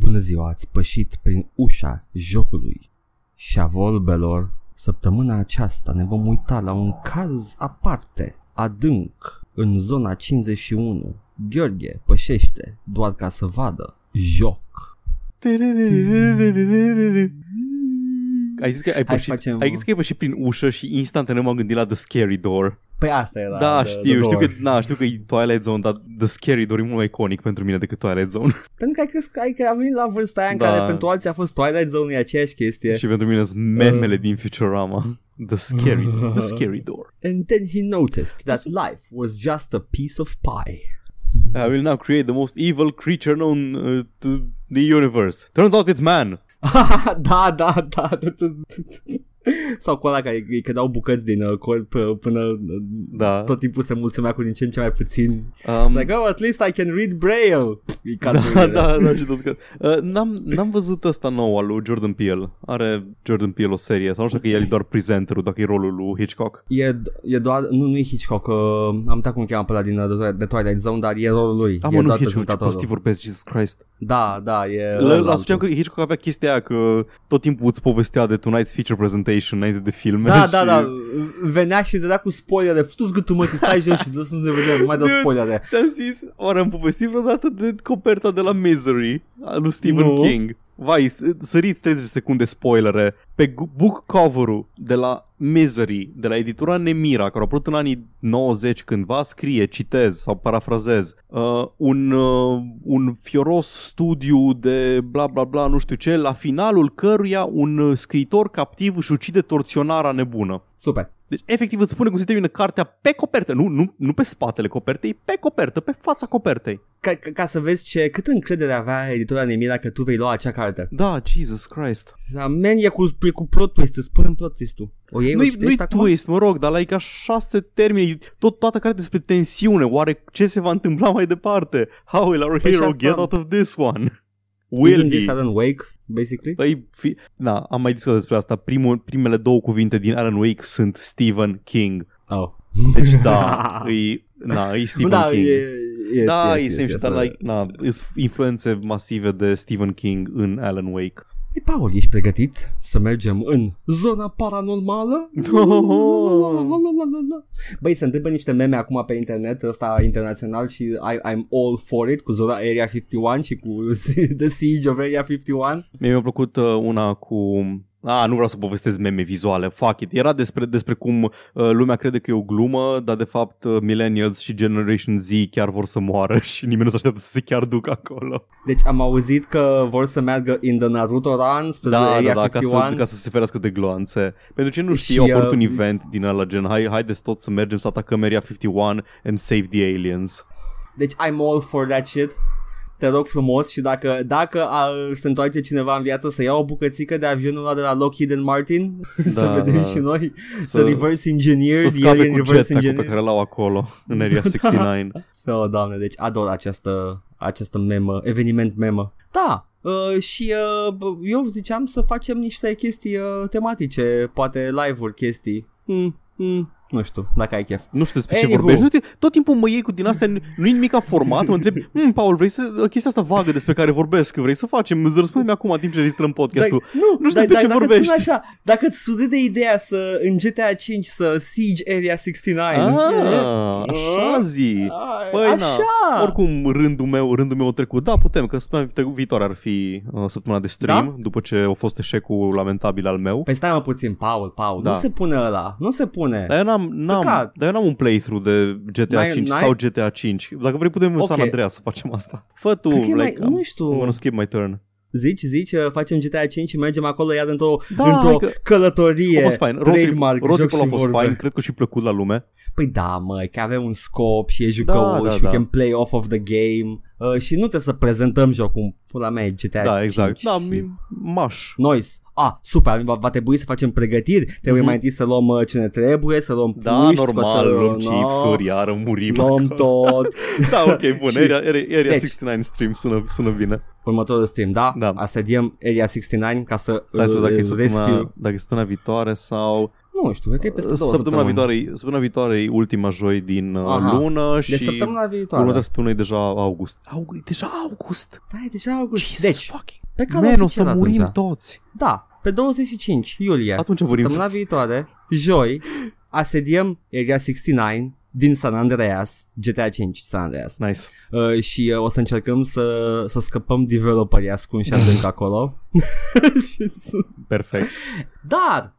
Bună ziua, ați pășit prin ușa jocului și a vorbelor. Săptămâna aceasta ne vom uita la un caz aparte, adânc, în zona 51. Gheorghe pășește doar ca să vadă joc. Ai zis că ai Hai să pășit, facem- ai zis că ai pășit prin ușă și instantaneu m-am gândit la The Scary Door. Păi asta era. Da, the- știu, the știu door. că, na, știu că e Twilight Zone, dar The Scary Door e mult mai iconic pentru mine decât Twilight Zone. Pentru că ai crezut că ai că a venit la vârsta aia în Da. care pentru alții a fost Twilight Zone, e aceeași chestie. și pentru mine sunt memele din Futurama. The Scary Door. The Scary Door. And then he noticed that life was just a piece of pie. I will now create the most evil creature known uh, to the universe. Turns out it's man. da, da, da. Sau cu ăla care îi cădeau bucăți din uh, corp uh, până uh, Da. tot timpul se mulțumea cu din ce în ce mai puțin. Um, Like, oh, at least I can read Braille. Îi cad da, mâinile. da, da, și tot că... Uh, n-am, n-am văzut ăsta nou al lui Jordan Peele. Are Jordan Peele o serie, sau nu știu că el e doar prezenterul, dacă e rolul lui Hitchcock. E, e doar, nu, nu e Hitchcock, uh, am uitat cum îl cheamă pe ăla din uh, The Twilight Zone, dar e rolul lui. Am e nu doar Hitchcock, ce prezentatorul. prostii vorbesc, Jesus Christ. Da, da, e La, la ălaltul. asociam că Hitchcock avea chestia aia că tot timpul îți povestea de Tonight's Feature Presentation înainte de filme. Da, și... da, da, venea și dădea cu spoilere, futu-ți gâtul mă, stai jos și dă să nu se vedem, nu mai dă Dude. spoilere. Ți-am zis, oare am povestit vreodată de coperta de la Misery a lui Stephen Nu. King? Vai, s- săriți 30 de secunde spoilere. Pe gu- book cover-ul de la Misery, de la editura Nemira, care a apărut în anii 90 cândva, scrie, citez sau parafrazez, uh, un, uh, un fioros studiu de bla bla bla, nu știu ce, la finalul căruia un uh, scriitor captiv își ucide torționara nebună. Super. Deci, efectiv, îți spune cum se termină cartea pe copertă, nu, nu, nu pe spatele copertei, pe copertă, pe fața copertei. Ca, ca, ca să vezi ce, cât încredere avea editora Nemira că tu vei lua acea carte. Da, Jesus Christ. Da, man, e cu, e cu plot twist, îți spunem plot twist-ul. O iei, o Nu-i, citești nu-i acum? twist, mă rog, dar like așa se termină. Tot, toată cartea despre tensiune. Oare ce se va întâmpla mai departe? How will our Păi și hero asta- get out of this one? Will Isn't this he? Alan Wake, basically? Păi, fi... Na, am mai discutat despre asta. Primul, primele două cuvinte din Alan Wake sunt Stephen King. Oh. Deci da, e, na, e Stephen da, King. E, yes, da, yes, e yes, same yes, shit, dar yes. like, na, sunt influențe masive de Stephen King în Alan Wake. Păi, Paul, ești pregătit să mergem în zona paranormală? Băi, se întâmplă niște meme acum pe internet, ăsta internațional și I, I'm all for it cu zona Area 51 și cu The Siege of Area 51. Mie mi-a plăcut uh, una cu... A, nu vreau să povestesc meme vizuale, fuck it. Era despre, despre cum uh, lumea crede că e o glumă, dar de fapt uh, Millennials și Generation Z chiar vor să moară și nimeni nu se așteaptă să se chiar ducă acolo. Deci am auzit că vor să meargă in the Naruto run spre Da, Area da, da, ca 51. să, ca să se ferească de gloanțe. Pentru ce nu Și, știu, au apărut uh, un event din ăla gen, hai, haideți tot să mergem să atacăm Area 51 and save the aliens. Deci I'm all for that shit. Te rog frumos și dacă, dacă a, se întoarce cineva în viață să ia o bucățică de avionul ăla de la Lockheed and Martin, să Da, vedem da. și noi, să, Să- reverse engineer, Să the scape alien cu reverse jetpack-ul pe engineer. care l-au acolo, în Area 69. So, oh, doamne, deci ador această, această memă, eveniment memă. Da, uh, și uh, bă, eu ziceam să facem niște chestii uh, tematice, poate live-uri, chestii. Mm, mm, nu știu, dacă ai chef. Nu știu despre ce Anywho. vorbești. Uite, tot timpul mă iei cu din astea, nu e nimic format, mă întreb, hm, Paul, vrei să, chestia asta vagă despre care vorbesc, vrei să facem, îți răspunde-mi acum în timp ce registrăm podcastul. nu, Nu știu dar- pe dar ce dacă vorbești. Sunt așa, dacă îți sude de ideea să în GTA 5 să siege Area 69. Ah, așa zi. Ah, Păi, așa. na, oricum rândul meu, rândul meu a trecut. Da, putem, că săptămâna vi- viitoare ar fi uh, săptămâna de stream, Da? după ce a fost eșecul lamentabil al meu. Păi stai mă puțin, Paul, Paul, Da. nu se pune ăla, nu se pune. Dar eu n-am, n-am, Păcat. dar eu n-am un playthrough de GTA N-ai- 5 n-ai? sau GTA 5. Dacă vrei putem în Ok. San Andreas să facem asta. Fă tu, Cred că e mai- like, nu I'm- știu. I'm gonna skip my turn. Zici, zici, uh, facem GTA 5 și mergem acolo iar într-o, Da, într-o hai că- călătorie, A fost fain. Road trip- trademark, road joc trip-ul și a fost vorbe. fain, cred că și plăcut la lume. Păi da, mă, că avem un scop și e jucăuș, Da, da, we da. can play off of the game uh, și nu trebuie să prezentăm jocul, pula mea e GTA Da, exact. 5 Da, și- mi- maș. Noise. Ah, super, va, va trebui să facem pregătiri, trebuie Mhm. mai întâi să luăm uh, ce ne trebuie, să luăm Da, puști, normal, să luăm no, chipsuri, iară murim. luăm tot. Da, ok, bun. Și- Area, area, area Deci- 69 stream sună, sună bine. Următorul stream, da? Da. Asta diem Area 69 ca să Stai să uh, vedem dacă e rescue. săptămâna, dacă e săptămâna viitoare sau... Nu știu, cred că e peste două Săptămâna săptămâni. viitoare, săptămâna viitoare e ultima joi din uh, Aha. lună și De săptămâna viitoare. următoarea săptămână e deja august. August, e deja august. Da, e deja august. Jesus Deci, fucking. Pe care Man, o să murim atunci. toți. Da, pe 25 iulie. Atunci murim Săptămâna toți. viitoare, joi, asediem Area 69 din San Andreas, GTA 5 San Andreas. Nice. Uh, și uh, o să încercăm să, să scăpăm developerii ascunși adânc acolo. și să... Perfect. Dar,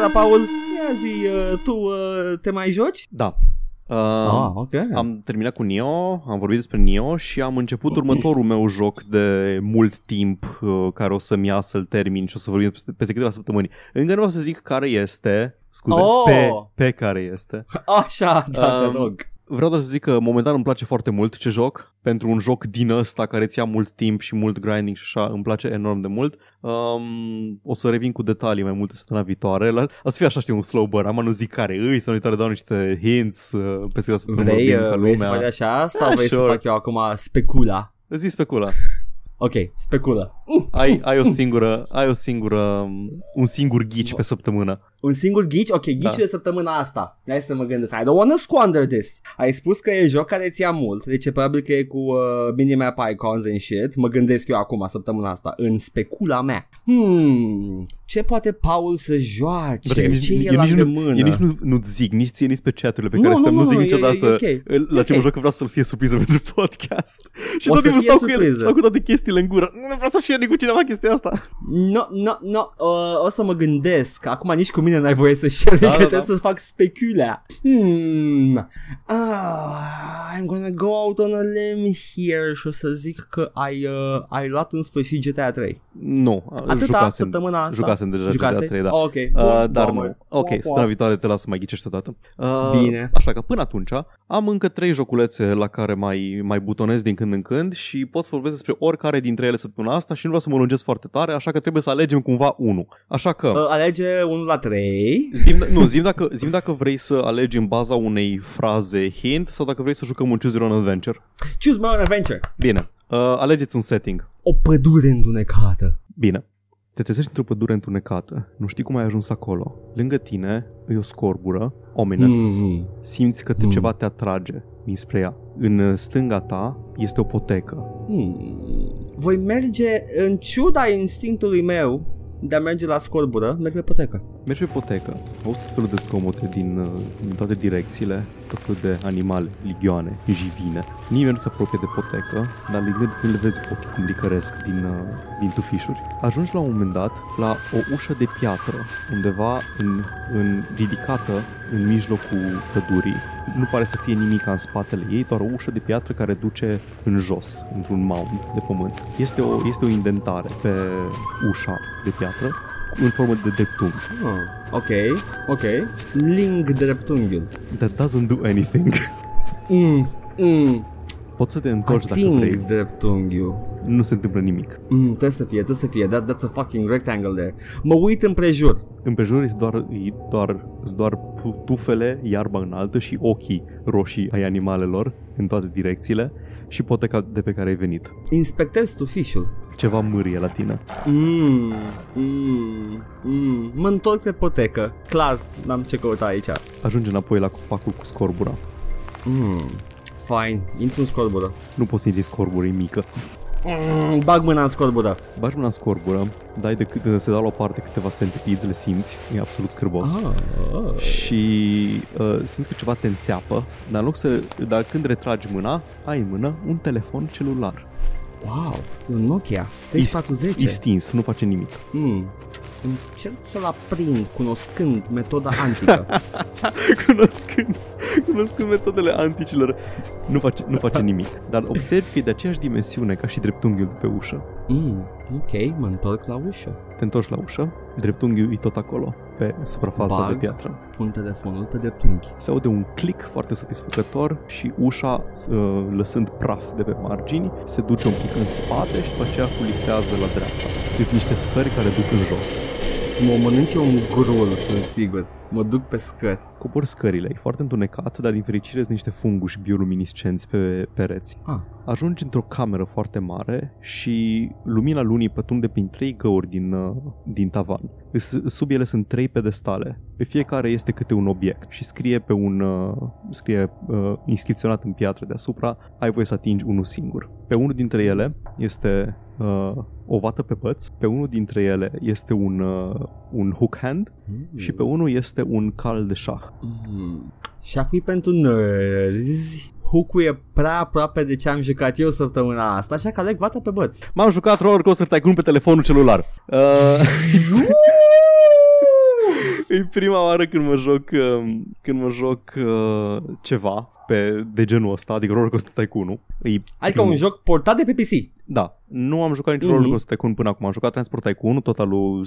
fost introducerea, Paul. Ia zi, uh, tu uh, te mai joci? Da. Uh, ah, ok. Am terminat cu Nio, am vorbit despre Nio și am început următorul meu joc de mult timp uh, care o să-mi ia să-l termin și o să vorbim peste, peste câteva săptămâni. Încă nu vreau să zic care este, scuze, Oh! pe, pe care este. Așa, da, Um, te rog. Vreau doar să zic că momentan îmi place foarte mult ce joc. Pentru un joc din ăsta care ți ia mult timp și mult grinding și așa, îmi place enorm de mult. Um, o să revin cu detalii mai multe săptămâna viitoare. La, o să fie așa, știi, un slow burn. Am nu zic care îi, să viitoare dau niște hints uh, peste câteva săptămâni. Vrei, vorbim ca uh, vrei să lumea. faci așa sau Ah, vrei să sure. fac eu acum specula? Zi specula. Ok, speculă. Ai, ai o singură, ai o singură, um, un singur ghici pe săptămână. Un singur ghici? Ok, ghici Da. de săptămâna asta. Hai să mă gândesc. I don't wanna squander this. Ai spus că e joc care ți ia mult, deci e probabil că e cu uh, minimap icons and shit. Mă gândesc eu acum săptămâna asta în specula mea. Hmm, ce poate Paul să joace? Bă, că nici, ce e eu la nici, nu, îndemână? eu nici nu, nu-ți zic, nici ție, nici pe chaturile pe Nu, care nu, suntem, nu, nu, zic nu, e- niciodată e ok. la E ce ok. mă joc că vreau să-l fie surpriză pentru podcast. Și O tot să timpul fie stau cu, el, surpriză. stau cu toate chestiile în gură. Nu vreau să fie nici cu cineva chestia asta. No, no, no, uh, o să mă gândesc. Acum nici cu mine n-ai voie să share, Da, că da, trebuie da. să fac specula. Hmm. Ah, I'm gonna go out on a limb here și o să zic că ai, uh, ai luat în sfârșit GTA 3. Nu, Atâta jucasem, săptămâna asta. jucasem deja Jucase? GTA 3, da. Ok. Uh, Bun, dar bummer. nu. Ok, Bun, săptămâna viitoare te las să mai ghicești odată. Uh, Bine. Așa că până atunci am încă trei joculețe la care mai, mai butonez din când în când și pot să vorbesc despre oricare dintre ele săptămâna asta și nu vreau să mă lungesc foarte tare, așa că trebuie să alegem cumva unul. Așa că... Uh, alege 1 la 3. Zim, nu, zim dacă, zim dacă vrei să alegi în baza unei fraze hint sau dacă vrei să jucăm un Choose Your Own Adventure. Choose my own adventure. Bine, uh, alegeți un setting. O pădure îndunecată. Bine. Te trezești într-o pădure întunecată, nu știi cum ai ajuns acolo. Lângă tine e o scorbură, ominous, Mm. simți că te, Mm. ceva te atrage dinspre ea. În stânga ta este o potecă. Hmm. Voi merge în ciuda instinctului meu de a merge la scorbură, merg pe potecă. Mergi pe potecă, auzi tot felul de zgomote din, uh, din toate direcțiile, tot felul de animale, ligioane, jivine. Nimeni nu se apropie de potecă, dar când, când le vezi ochii cum licăresc din, uh, din tufișuri. Ajungi la un moment dat la o ușă de piatră, undeva în, în ridicată în mijlocul pădurii. Nu pare să fie nimic în spatele ei, doar o ușă de piatră care duce în jos, într-un mound de pământ. Este o, este o indentare pe ușa de piatră în formă de dreptunghi. Ah, ok, ok. Ling dreptunghiul. That doesn't do anything. Mm, mm. Poți să te întorci dacă Ating vrei. dreptunghiul. Nu se întâmplă nimic. Mm, trebuie să fie, trebuie să fie. That, that's a fucking rectangle there. Mă uit împrejur. Împrejur sunt doar, e doar, sunt doar pu- tufele, iarba înaltă și ochii roșii ai animalelor în toate direcțiile și poteca de pe care ai venit. Inspectez tufișul. Ceva mârie la tine. Mm, mm, mm. Mă întorc pe potecă. Clar, n-am ce căuta aici. Ajunge înapoi la copacul cu scorbura. Mm, fine. Intru în scorbură. Nu poți să intri în scorbură, e mică. Mm, bag mâna în scorbură. Bagi mâna în scorbură, dai de cât, se dau la o parte câteva centipizi, le simți, e absolut scârbos. Ah, ah. și uh, simți că ceva te înțeapă, dar în loc să, dar când retragi mâna, ai în mână un telefon celular. Wow, un Nokia E 3410. stins, nu face nimic. Mm. Încerc să-l aprind cunoscând metoda antică. cunoscând, Cunoscând metodele anticilor, nu face, nu face nimic. Dar observ că e de aceeași dimensiune ca și dreptunghiul de pe ușă. Mm, ok, mă întorc la ușă. Te întorci la ușă, dreptunghiul e tot acolo, pe suprafața Bag. de piatră. Pun telefonul pe dreptunghi. Se aude un click foarte satisfăcător și ușa, uh, lăsând praf de pe margini, se duce un pic în spate și după aceea culisează la dreapta. Sunt niște scări care duc în jos. Să mă mănânce un grul, sunt sigur. Mă duc pe scări. Cobor scările, e foarte întunecat, dar din fericire sunt niște funguși bioluminiscenți pe pereți. Ah, Ajungi într-o cameră foarte mare și lumina lunii pătrunde prin trei găuri din, uh, din tavan. Îs- Sub ele sunt trei pedestale. Pe fiecare este câte un obiect și scrie pe un uh, scrie uh, inscripționat în piatră deasupra, ai voie să atingi unul singur. Pe unul dintre ele este uh, o vată pe păț, pe unul dintre ele este un, uh, un hook hand mm. și pe unul este un cal de șah. Mm. Șafui pentru nerzi. Hook-ul e prea aproape de ce am jucat eu săptămâna asta, așa că aleg vata pe băț. M-am jucat Roller Coaster Tycoon pe telefonul celular. Uh, e prima oară când mă joc, uh, când mă joc uh, ceva pe, de genul ăsta, adică Roller Coaster Tycoon. E Adică primul. un joc portat de pe PC. Da, nu am jucat nici Mhm. Roller Coaster Tycoon până acum. Am jucat Transport Tycoon, tot al lui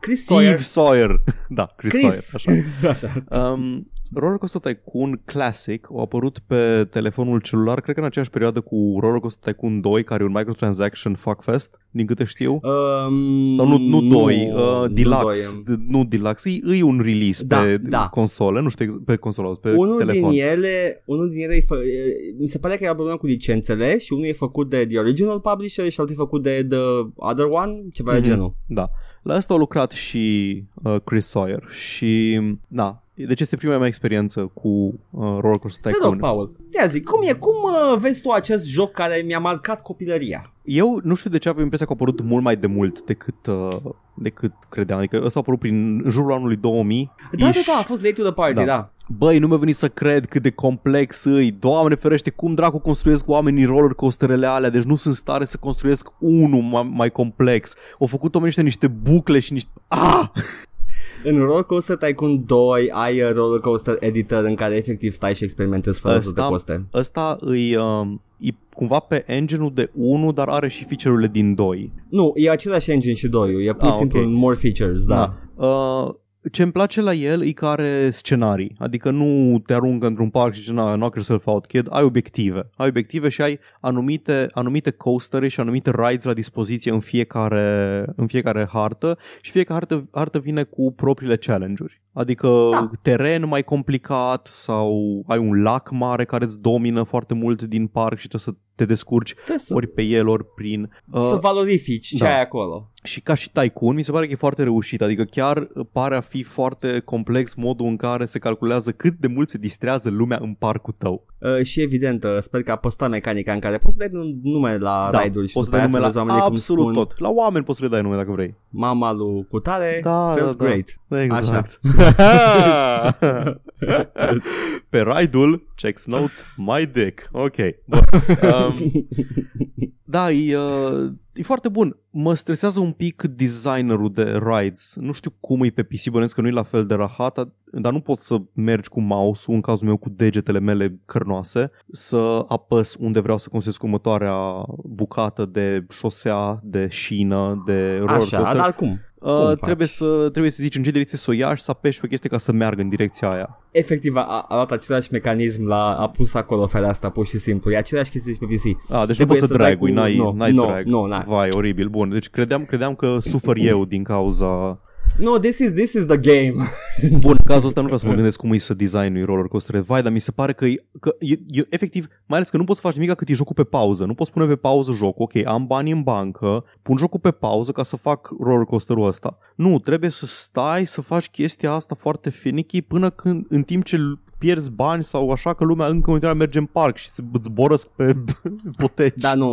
Chris Steve Sawyer. Sawyer. da, Chris, Chris. Sawyer, așa. așa. Um, Roller Coaster Tycoon Classic a apărut pe telefonul celular, cred că în aceeași perioadă cu Roller Coaster Tycoon 2, care e un microtransaction fuckfest, din câte știu. Um, Sau nu, nu 2, nu uh, Deluxe, doi. nu, nu Deluxe, e, e un release Da, pe da. console, nu știu, ex- pe console, pe Unul telefon. din ele, unul din ele e fă, e- mi se pare că e o problemă cu licențele și unul e făcut de The Original Publisher și altul e făcut de The Other One, ceva de Mhm. genul. Da. La asta a lucrat și uh, Chris Sawyer și, da, deci este prima mea experiență cu uh, Roller Coaster Te rog, Tycoon. Paul, ia zi, cum e, cum uh, vezi tu acest joc care mi-a marcat copilăria? Eu nu știu de ce aveam impresia că a apărut mult mai de mult decât, uh, decât credeam. Adică ăsta a apărut prin în jurul anului 2000. Da, da, Ish. da, a fost late to the party, Da. da. da. Băi, nu mi-a venit să cred cât de complex îi. Doamne ferește, cum dracu construiesc oamenii roller coasterele alea, deci nu sunt stare să construiesc unul mai, mai complex. Au făcut oamenii ăștia niște bucle și niște... Ah! În Roller Coaster Tycoon 2 ai uh, Roller Coaster Editor în care efectiv stai și experimentezi fără să te Ăsta- coste. Ăsta îi, uh, e cumva pe engine-ul de 1, dar are și feature-urile din 2. Nu, e același engine și 2 e pur și Ah, simplu ok. more features, da. Uh, ce îmi place la el e că are scenarii, adică nu te aruncă într-un parc și zice, "Na, knock yourself out, kid, ai obiective. Ai obiective și ai anumite, anumite coastere și anumite rides la dispoziție în fiecare, în fiecare hartă și fiecare hartă, hartă vine cu propriile challenge-uri. Adică Da. teren mai complicat sau ai un lac mare care îți domină foarte mult din parc și trebuie să te descurci Trebuie să, ori pe el, ori prin... să Uh, valorifici ce da. ai acolo. și ca și Tycoon, mi se pare că e foarte reușit, adică chiar pare a fi foarte complex modul în care se calculează cât de mult se distrează lumea în parcul tău. Uh, și evident, uh, sper că a păstrat mecanica în care poți să dai un nume la da, ride-uri și poți să după dai aia nume să la vezi oamenii cum absolut spun tot. La oameni poți să le dai nume dacă vrei. mama lui cutare Da, felt da, da. great. Exact. Pe ride-ul, checks notes, my dick. Ok. Bun. Um, da, e, uh, e foarte bun. Mă stresează un pic designerul de rides. Nu știu cum e pe PC, bănesc că nu e la fel de rahat, dar nu poți să mergi cu mouse-ul, în cazul meu cu degetele mele cărnoase, să apăs unde vreau să construiesc următoarea bucată de șosea, de șină, de roller Așa, coaster. dar cum? Uh, Cum trebuie, faci? să, trebuie să zici în ce direcție să o ia și să apeși pe chestie ca să meargă în direcția aia. Efectiv a, a luat același mecanism, la, a pus acolo fereastra pur și simplu. E același chestie și pe PC. A, deci nu Trebuie poți să să dai dragui, cu- n-ai, nu, n-ai nu, drag. nu, n-ai. Vai, oribil. Bun, deci credeam, credeam că sufăr eu din cauza... No, this is, this is the game. Bun, în cazul ăsta nu vreau să mă gândesc cum e să designui roller coaster Vai, dar mi se pare că, e, că e, e, efectiv, mai ales că nu poți să faci nimic cât e jocul pe pauză. Nu poți pune pe pauză jocul. Ok, am bani în bancă, pun jocul pe pauză ca să fac roller coasterul ăsta. Nu, trebuie să stai să faci chestia asta foarte finicky până când, în timp ce pierzi bani sau așa că lumea încă în continuare merge în parc și se îți zborăsc pe poteci. Da, nu,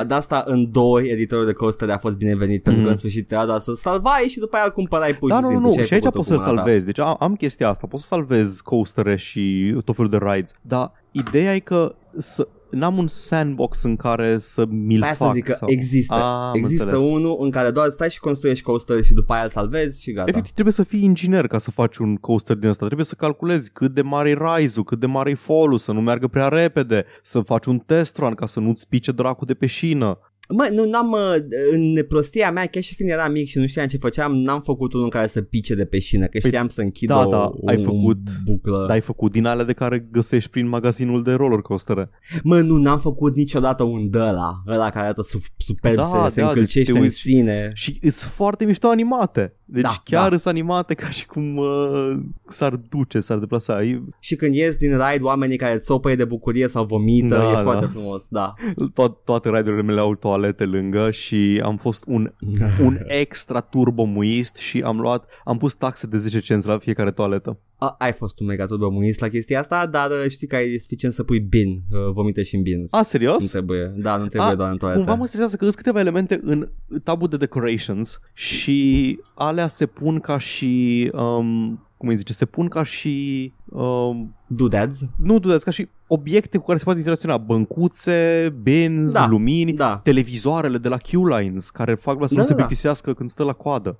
uh, de asta în doi editorul de coaster a fost binevenit pentru Mhm. că în sfârșit te da să salvai și după aia îl cumpărai pur Da, și nu, nu, simplu. nu. ce ai Și aici făcut poți tu să-l cu mâna ta. salvezi. Deci am, am chestia asta. Poți să salvezi coastere și tot felul de rides. Dar ideea e că să, n-am un sandbox în care să mi-l Pe asta fac. zic că sau... există. Ah, am există înțeles. unul în care doar stai și construiești coaster și după aia îl salvezi și gata. Efectiv, trebuie să fii inginer ca să faci un coaster din ăsta. Trebuie să calculezi cât de mare e rise-ul, cât de mare e fall să nu meargă prea repede, să faci un test run ca să nu-ți pice dracu de pe șină. Mă, nu, n-am, uh, în prostia mea, chiar și când eram mic și nu știam ce făceam, n-am făcut unul în care să pice de pe șină, că știam să închid da, o, da, ai un făcut- buclă. Dar ai făcut din alea de care găsești prin magazinul de roller coastere. Mă, nu, n-am făcut niciodată un de ăla, ăla care arată su- superb, Da, se, da, se deci încălcește te în uiți- sine. Și sunt foarte mișto animate. Deci Da, chiar da. sunt animate ca și cum uh, s-ar duce, s-ar deplasa. E, Și când ies din ride, oamenii care țopăie de bucurie sau vomită, Da, e da. foarte frumos, da. to- toate ride-urile mele au toalete lângă și am fost un, un extra turbomuist și am luat, am pus taxe de 10 cenți la fiecare toaletă. A, ai fost un mega turbomunist la chestia asta, dar uh, știi că e suficient să pui bin, uh, vomite și în bin. A, Nu serios? trebuie, da, nu trebuie A, doar în toaletă. Cumva mă stresează că sunt câteva elemente în tabul de decorations și alea se pun ca și, um, cum îi zice, se pun ca și, um, Doodads? nu dudați, ca și obiecte cu care se poate interacționa, băncuțe, benzi, Da, lumini, Da. televizoarele de la Q-Lines care fac la să Da, nu se da, da. plictisească când stă la coadă.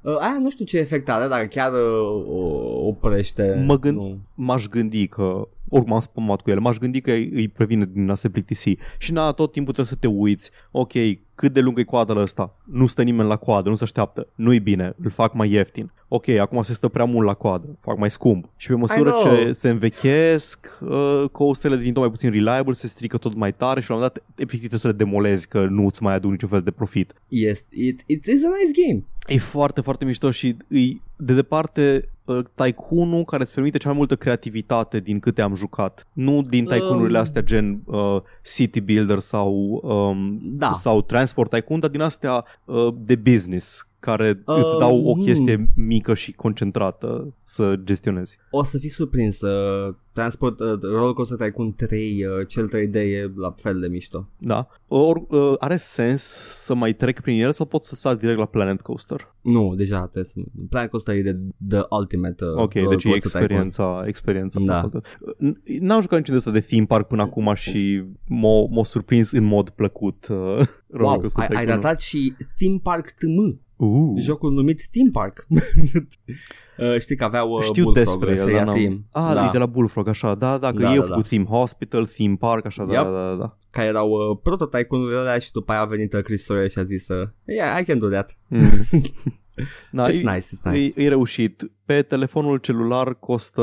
Uh, aia nu știu ce efect are, dar chiar uh, o oprește. Mă gând- Nu. m-aș gândi că oricum am spamat cu ele, m-aș gândi că îi îi previne din a se plictisi. Și na, tot timpul trebuie să te uiți, ok, cât de lungă e coada la ăsta? Nu stă nimeni la coadă, nu se așteaptă. Nu-i bine, îl fac mai ieftin. Ok, acum se stă prea mult la coadă, fac mai scump. Și pe măsură I know. ce se învechesc, uh, coastele devin tot mai puțin reliable, se strică tot mai tare și la un moment dat efectiv trebuie să le demolezi că nu îți mai aduc niciun fel de profit. Yes, it, it is a nice game. E foarte, foarte mișto și îi, de departe uh, Tycoon-ul care îți permite cea mai multă creativitate din câte am jucat. Nu din Tycoon-urile Um. astea gen uh, City Builder sau, um, Da. sau Transport Tycoon, dar din astea uh, de business care Uh, îți dau o hmm. chestie mică și concentrată să gestionezi. O să fii surprins. Uh, Transport uh, Roller Coaster Tycoon 3, uh, cel 3D e la fel de mișto. Da? Or, uh, are sens să mai trec prin el sau pot să sar direct la Planet Coaster? Nu, deja trebuie să... Planet Coaster e de the ultimate uh, Ok, roller deci e coaster tycoon. experiența, experiența Da. făcută. N- N-am jucat niciun de ăsta de theme park până acum și m-a, m-a surprins în mod plăcut. Uh, Roller Wow, Coaster ai, ai Tycoon-ul. datat și Theme Park TM, Uh. jocul numit Theme Park. uh, știi că aveau uh, Știu Bullfrog, despre el, seria dar n-am... Theme. Ah, da, e de la Bullfrog, așa, da, da, că Da, ei da, au făcut da. Theme Hospital, Theme Park, așa, da, Yep. da, da, da. care erau uh, prototype-urile alea și după aia a venit uh, Chris Sawyer și a zis uh, Yeah, I can do that. Mm. da, It's e, nice, it's nice. E, e reușit. Pe telefonul celular costă,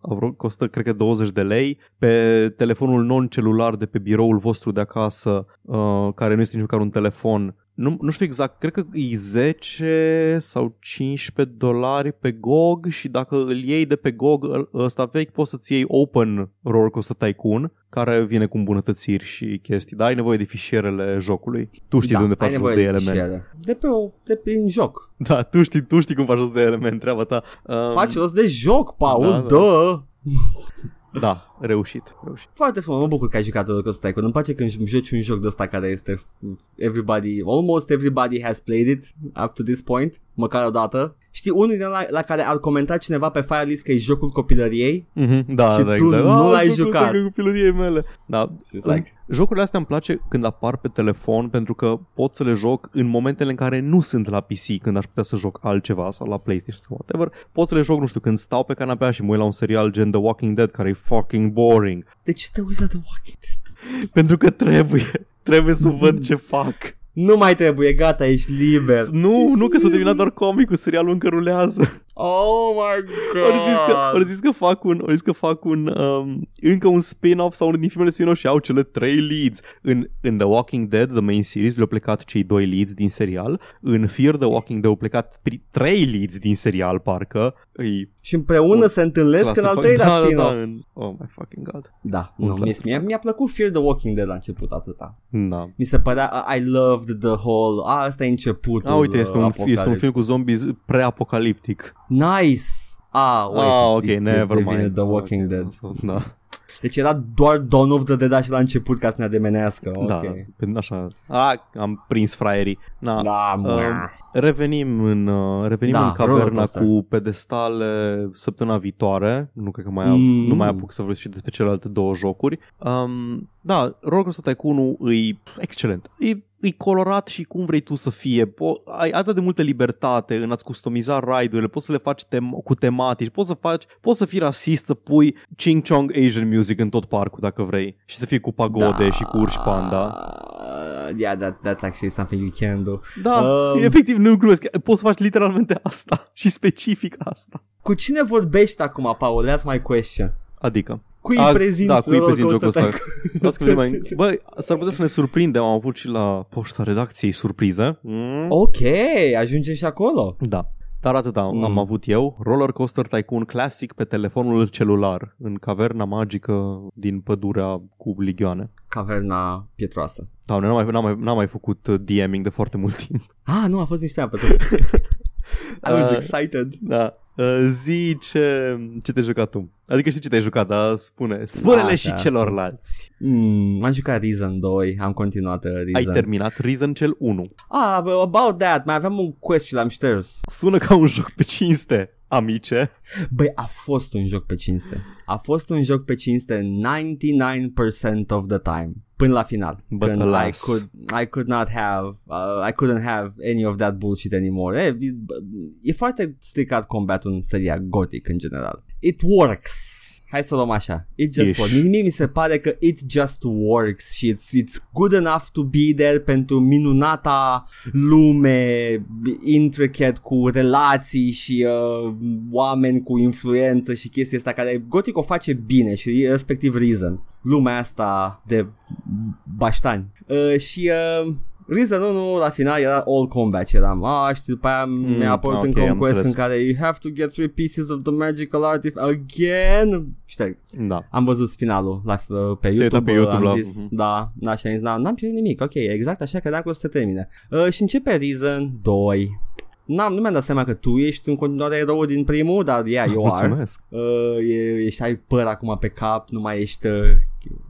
avro- costă cred că 20 de lei. Pe telefonul non-celular de pe biroul vostru de acasă, uh, care nu este nici măcar un telefon, nu, nu știu exact, cred că e 10 sau 15 dolari pe GOG și dacă îl iei de pe GOG ăl- ăsta vechi, poți să-ți iei Open Roller Coaster Tycoon, care vine cu îmbunătățiri și chestii, dar ai nevoie de fișierele jocului. Tu știi da, de unde ai faci rost nevoie de de ele, man. fișiere. De pe, o, de prin joc. Da, tu știi, tu știi cum faci rost de ele, man, treaba ta. Um, Faci rost de joc, Paul, da, da, da. Da. Da, reușit, reușit. Foarte frumos, mă bucur că ai jucat Roller Coaster Tycoon. Îmi place când joci un joc de ăsta care este everybody, almost everybody has played it up to this point, măcar o dată. Știi, unul din la, la care ar comenta cineva pe Firelist că e jocul copilăriei Mm-hmm, da, Și da, tu exact. nu Ah, l-ai jocul ăsta jucat. cu copilăriei mele. Da, și it's like, Jocurile astea îmi place când apar pe telefon pentru că pot să le joc în momentele în care nu sunt la PC, când aș putea să joc altceva sau la PlayStation sau whatever. Pot să le joc, nu știu, când stau pe canapea și mă uit la un serial gen The Walking Dead care e fucking boring. de ce te uiți la The Walking Dead? Pentru că trebuie, trebuie să văd ce fac. Nu mai trebuie, gata, ești liber. Nu, Ești nu că s-a liber. terminat doar comicul, serialul încă rulează. Oh my god. Ori zis că, ori zis că fac un, ori zis că fac un um, încă un spin-off sau unul din filmele spin-off și au cele trei leads. În, în The Walking Dead, the main series, le-au plecat cei doi leads din serial. În Fear the Walking Dead au plecat pri- trei leads din serial, parcă. Îi Și împreună se întâlnesc în al clasă- treilea da, da, spin-off. da, în, Oh my fucking god. Da, Un nu, mi clasic. mi-a, mi-a plăcut Fear the Walking Dead la început atâta. Da. Mi se părea, I loved the whole, a, asta e începutul A, uite, este un, uh, este un film cu zombies preapocaliptic. Nice! Ah, wait, ah, ok, it- it never devine mind. The Walking Ok, Dead. Da. Deci era doar Dawn of the Dead așa la început ca să ne ademenească. Da, Ok. pentru așa. A, am prins fraierii. Na. Da, mă. Um, revenim în, uh, revenim Da, în caverna rollercoaster. cu pedestale săptămâna viitoare. Nu cred că mai, Mm. nu mai apuc să vorbesc și despre celelalte două jocuri. Um, da, Rollercoaster Tycoon-ul e excelent. E, e colorat și cum vrei tu să fie. Po- ai atât de multă libertate în a-ți customiza ride-urile, poți să le faci tem- cu tematici, poți să faci, poți să fii rasist, să pui Ching Chong Asian music în tot parcul dacă vrei și să fie cu pagode și cu urși panda. Yeah, that, that's actually something you can do. Da, Um, efectiv nu glumesc, poți să faci literalmente asta și specific asta. Cu cine vorbești acum, Paul? That's my question. Adică, Cui Azi- îi prezinți da, cui îi prezint Rollercoaster jocul ăsta? Tycoon? Las că vedem mai... Bă, s-ar putea să ne surprindem, am avut și la poșta redacției surpriză. Mm? Ok, ajungem și acolo. Da. Dar atât am, Mm. am avut eu, Roller Coaster Tycoon Classic pe telefonul celular, în caverna magică din pădurea cu ligioane. Caverna pietroasă. Doamne, n-am mai, n-am mai, n-am mai făcut uh, DMing de foarte mult timp. Ah, nu, a fost mișto pe tot. I was Uh, excited. Da. Uh, zi ce, ce te-ai jucat tu. Adică știi ce te-ai jucat, dar spune. Spune-le Așa, și celorlalți. Mm, am jucat Reason 2, am continuat uh, Reason. Ai terminat Reason cel 1. Ah, but about that, mai aveam un quest și l-am șters. Sună ca un joc pe cinste, amice. Băi, a fost un joc pe cinste. A fost un joc pe cinste 99% of the time. Până la final. But când I alas. could, I could not have, uh, I couldn't have any of that bullshit anymore. E, e, e foarte stricat combatul în seria Gothic în general. It works. Hai să o luăm așa. It just Ish. works. Mie mi se pare că it just works și it's, it's good enough to be there pentru minunata lume intricate cu relații și uh, oameni cu influență și chestia asta care Gothic o face bine și respectiv Reason. Lumea asta de baștani. Uh, și uh, Reason 1 la final era all combat și eram ah, și după aia Mm, mi-a apărut ok, încă un am quest înțeles. în care you have to get three pieces of the magical artifact again șterg Da. am văzut finalul la, uh, pe uitat YouTube, pe YouTube am la- zis, Mhm. da, da, și am zis, da, n-am pierdut nimic, ok, exact așa credeam că o să se termine. Uh, și începe Reason 2. N-am, nu mi-am dat seama că tu ești în continuare erou din primul, dar yeah, you are. Mulțumesc. Uh, e, ești, ai păr acum pe cap, nu mai ești uh,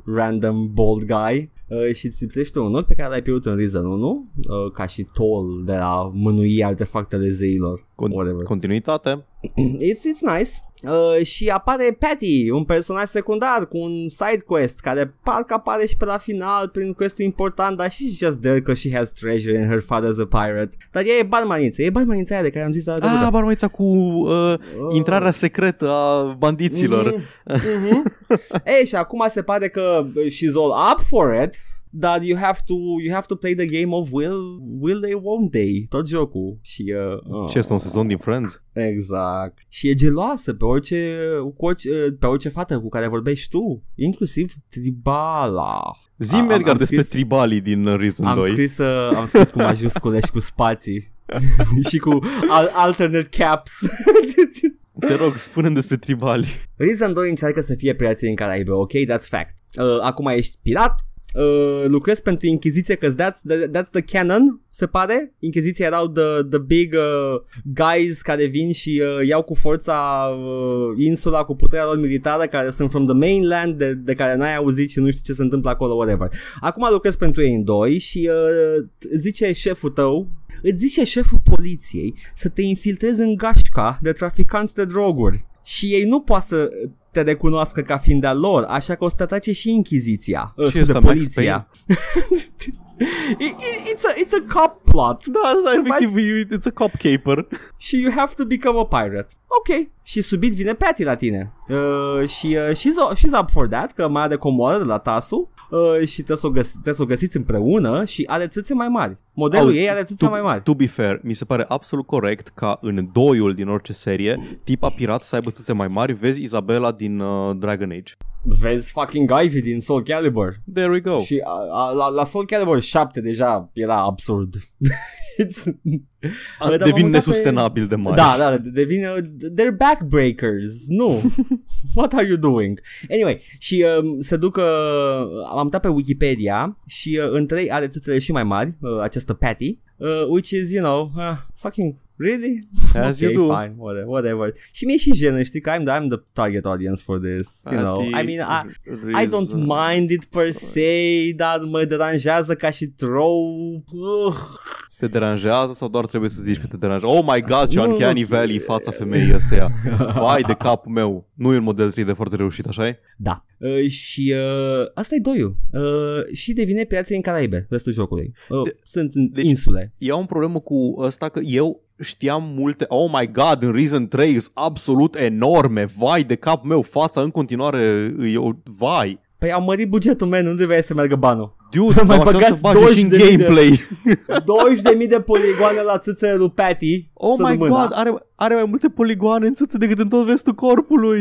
random bald guy. Uh, și îți lipsește un not pe care l-ai pierdut în Reason 1 uh, ca și toll de a mânui artefactele zeilor. Con- whatever. continuitate. It's, it's nice. Uh, și apare Patty, un personaj secundar cu un side quest care parcă apare și pe la final prin questul important, dar she's just there because she has treasure and her father's a pirate. Dar ea e barmaniță, e barmanița aia de care am zis la Ah, barmaița cu uh, intrarea secretă a bandiților. Mhm, mhm. Ei, și acum se pare că she's all up for it, dar you have to you have to play the game of will will they won't they tot jocul și uh, Ce este un sezon din Friends? Exact. Și e geloasă pe orice, cu orice, pe orice fată cu care vorbești tu, inclusiv tribala. Zi Am- Edgar am despre scris- tribalii din uh, Reason Am 2. scris, uh, am scris cu majuscule și cu spații și cu al- alternate caps. Te rog, spune despre tribali. Reason 2 încearcă să fie pirații în Caraibe, ok? That's fact. Uh, acum ești pirat, uh, lucrezi pentru Inchiziție, că that's the, that's the canon, se pare. Inchiziția erau the, the big uh, guys care vin și uh, iau cu forța uh, insula cu puterea lor militară, care sunt from the mainland, de, de care n-ai auzit și nu știu ce se întâmplă acolo, whatever. Acum lucrezi pentru ei în doi și uh, zice șeful tău, îți zice șeful poliției să te infiltrezi în gașca de traficanți de droguri. Și ei nu poate să te recunoască ca fiind de-a lor, așa că o să te atace și Inchiziția. Uh, Ce scuze, ăsta, Max poliția. It- it- it's, a, it's a cop plot. Da, da, efectiv, e- it's a cop caper. Și you have to become a pirate. Ok. Și subit vine Patty la tine. Uh, și uh, she's, she's up for that, că mai are comoară de la Tasu. Uh, și trebuie să, o găsi, trebuie să o găsiți împreună și are țâțe mai mari. Modelul Auzi, ei are țâțe to, mai mari. To be fair, mi se pare absolut corect ca în doiul din orice serie, tipa pirat să aibă țâțe mai mari, vezi Isabela din uh, Dragon Age. Vezi fucking Ivy din Soul Calibur. There we go. Și a, a, la, la Soul Calibur 7 deja era absurd. It's... A, Dar m-am devin uitat pe- nesustenabil de mari. Da, da, devin uh, they're backbreakers. Nu. What are you doing? Anyway, și um, se duc uh, am uitat pe Wikipedia și uh, între ei are țâțele și mai mari, uh, această Patty, uh, which is, you know, uh, fucking Really? As okay, you do. fine, whatever, whatever. Și mie și jenă, știi că I'm, I'm the target audience for this, you know. I mean, I, I don't mind it per se, dar mă deranjează ca și troll. Uh. Te deranjează sau doar trebuie să zici că te deranjează? Oh my god, ce Nu, Uncanny nu. Valley fața femeii ăsteia. Vai de capul meu. Nu e un model 3D foarte reușit, așa e? Da. Uh, și uh, asta e doiul. Uh, și devine Pirații în Caraibe, restul jocului. Uh, De- sunt în deci- insule. Eu am o problemă cu ăsta că eu știam multe Oh my god, în Reason 3 sunt absolut enorme Vai de capul meu, fața în continuare e o... Vai Păi au mărit bugetul, man, unde vrei să meargă banul? Dude, Mai mai băgați să băgați bage și în 20.000 de- gameplay 20.000 de poligoane la țâțele lui Patty. Oh să my rămână. god, are, are mai multe poligoane în țâță decât în tot restul corpului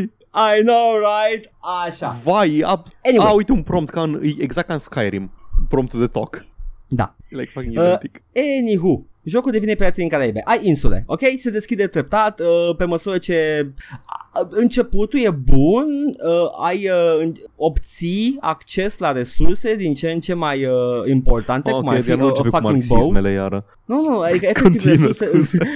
I know, right? Așa. Vai, e ab... Anyway. A, uite un prompt ca în, e exact ca în Skyrim Promptul de talk Da. E like fucking Uh, identic Anywho, jocul devine Pirații în Caraibe. Ai insule, ok? Se deschide treptat uh, pe măsură ce uh, începutul e bun, uh, ai uh, în- obții acces la resurse din ce în ce mai uh, importante, cum ar Ok, fi de nu uh, a începe cu fucking boat. marxismele iară. Nu, nu, adică efectiv Continuă, resurse, scuze.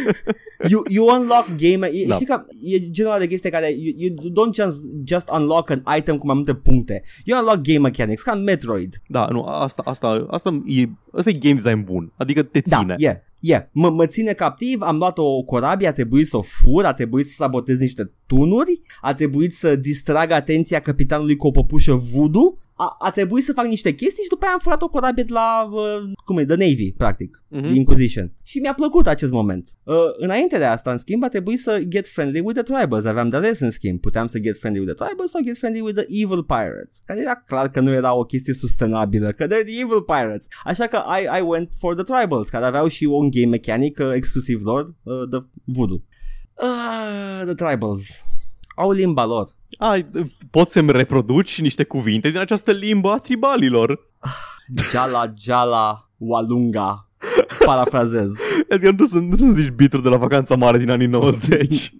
You, you unlock game e, Da. Știi că e genul ăla de chestie care you, you don't just, just unlock an item cu mai multe puncte. You unlock game mechanics, ca în Metroid. Da, nu, asta, asta, asta e, asta e game design bun Adică te Da, ține. yeah, yeah. Mă, mă ține captiv, am luat o corabie, a trebuit să o fur, a trebuit să sabotez niște tunuri, a trebuit să distrag atenția capitanului cu o păpușă voodoo, a, a trebuit să fac niște chestii și după aia am furat o corabie de la, uh, cum e, The Navy, practic, Mhm. mm-hmm. Inquisition. Și mi-a plăcut acest moment. Uh, înainte de asta, în schimb, a trebuit să get friendly with the tribals. Aveam de ales, în schimb. Puteam să get friendly with the tribals sau get friendly with the evil pirates. Care era clar că nu era o chestie sustenabilă, că they're the evil pirates. Așa că I, I went for the tribals, care aveau și un game mechanic uh, exclusiv lor, uh, the voodoo. Uh, the tribals. Au limba lor. Ai, poți să-mi reproduci niște cuvinte din această limbă a tribalilor. Jala, Jala, Walunga. Parafrazez. Adică nu sunt, nu sunt zici bituri de la vacanța mare din anii 90.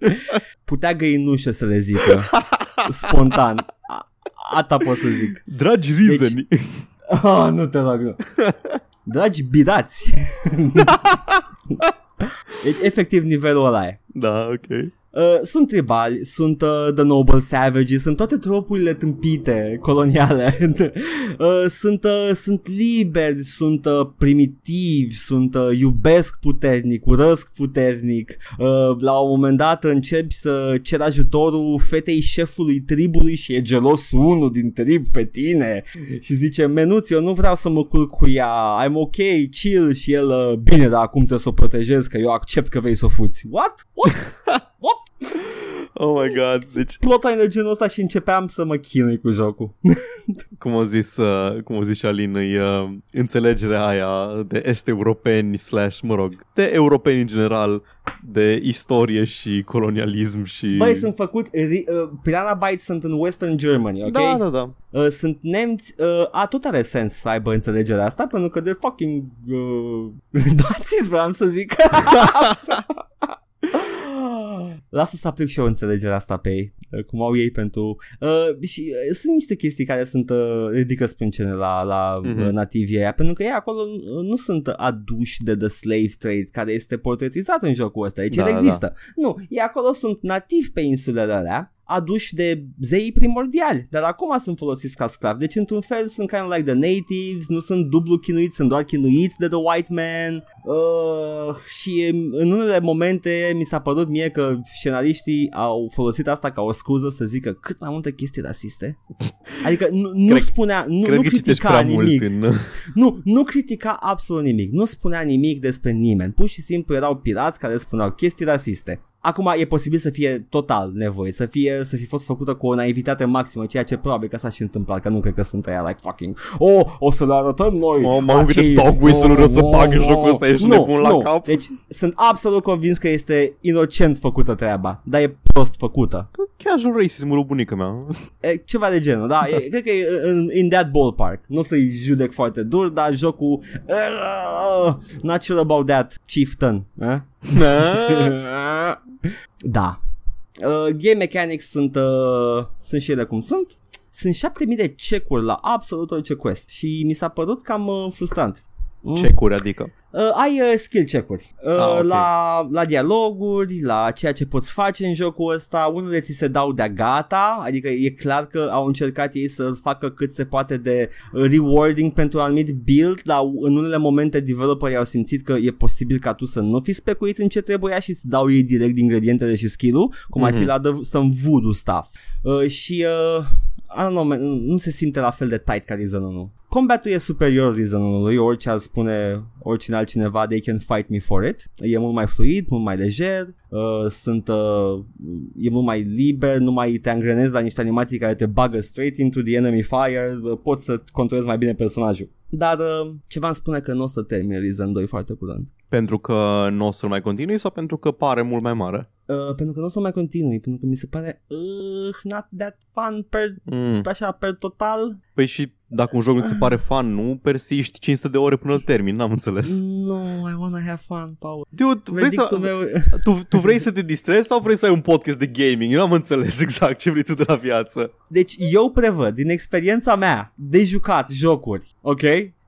Putea găinușă să le zică. Spontan. A- Ata pot să zic. Dragi reasoni. Oh, nu te rog, nu. Dragi birați. Deci, efectiv, nivelul ăla e. Da, ok. Uh, sunt tribali, sunt uh, The Noble Savages, sunt toate tropurile tâmpite coloniale. uh, sunt, uh, sunt liberi, sunt uh, primitivi, sunt uh, iubesc puternic, urăsc puternic. Uh, la un moment dat începi să cer ajutorul fetei șefului tribului și e gelos unul din trib pe tine și zice, menuț, eu nu vreau să mă culc cu ea, I'm ok, chill și el, uh, bine, dar acum trebuie să o protejez că eu accept că vrei să o fuți. What? What? What? Oh my god, deci Plot de genul ăsta și începeam să mă chinui cu jocul. cum au zis, uh, cum au zis și Alin, e uh, înțelegerea aia de est-europeni slash, mă rog, de europeni în general, de istorie și colonialism și... Băi, sunt făcut, uh, uh, Piranha Bytes sunt în Western Germany, ok? Da, da, da. Uh, sunt nemți, uh, a, tot are sens să aibă înțelegerea asta, pentru că they're fucking uh, naziți, vreau să zic. Lasă să aplic și eu înțelegerea asta pe ei, uh, cum au ei pentru... Uh, și uh, sunt niște chestii care sunt uh, ridică sprâncene la, la Mhm. mm-hmm. nativii aia, pentru că ei acolo uh, nu sunt aduși de the slave trade care este portretizat în jocul ăsta, deci Da, el da. există. Nu, ei acolo sunt nativi pe insulele alea, aduși de zei primordiali, dar acum sunt folosiți ca sclavi. Deci, într-un fel, sunt kind of like the natives, nu sunt dublu chinuiți, sunt doar chinuiți de the white man. Uh, și în unele momente mi s-a părut mie că scenariștii au folosit asta ca o scuză să zică cât mai multe chestii rasiste. Adică nu, nu Cred- spunea, nu, Cred nu că citești critica prea nimic. mult în... Nu, nu critica absolut nimic, nu spunea nimic despre nimeni, pur și simplu erau pirați care spuneau chestii rasiste. Acum e posibil să fie total nevoie, să fie să fi fost făcută cu o naivitate maximă, ceea ce probabil că s-a și întâmplat, că nu cred că sunt aia like fucking Oh, o să le arătăm noi Oh, mamă, câte acei- dog whistle-uri o să Oh, bag în oh, jocul ăsta, ești nu, nebun la nu. cap? Deci sunt absolut convins că este inocent făcută treaba, dar e prost făcută Casual racism-ul bunica mea. E, ceva de genul, da, e, cred că e în, in that ballpark. Nu o să-i judec foarte dur, dar jocul uh, not sure about that, chieftain. Eh? da. Uh, game mechanics sunt, uh, sunt și ele cum sunt. Sunt 7000 de check-uri la absolut orice quest și mi s-a părut cam uh, frustrant. Check-uri, adică. Uh, ai uh, skill check-uri uh, Ah, ok. la, la dialoguri, la ceea ce poți face în jocul ăsta. Unele ți se dau de gata, adică e clar că au încercat ei să facă cât se poate de rewarding pentru un anumit build, dar în unele momente developerii au simțit că e posibil ca tu să nu fi specuit în ce trebuia și îți dau ei direct ingredientele și skill-ul, cum ar fi Mhm. la the, some voodoo stuff. Uh, și uh, I don't know, man, nu se simte la fel de tight ca Reason 1. Combatul e superior Reason 1 orice ar spune oricine altcineva, they can fight me for it. E mult mai fluid, mult mai lejer, uh, sunt, uh, e mult mai liber, nu mai te angrenezi la niște animații care te bagă straight into the enemy fire, uh, poți să controlezi mai bine personajul. Dar uh, ceva îmi spune că nu o să termin Reason 2 foarte curând. Pentru că nu o să-l mai continui sau pentru că pare mult mai mare? Uh, pentru că nu o să mai continui, pentru că mi se pare uh, not that fun per, Mm. așa, per total. Păi și dacă un joc nu ți se pare fan, nu persiști 500 de ore până îl termin, n-am înțeles. No, I wanna have fun, Paul. Dude, vrei să, Verdictul meu... tu, tu vrei să te distrezi sau vrei să ai un podcast de gaming? Eu n-am înțeles exact ce vrei tu de la viață. Deci eu prevăd din experiența mea de jucat jocuri, ok?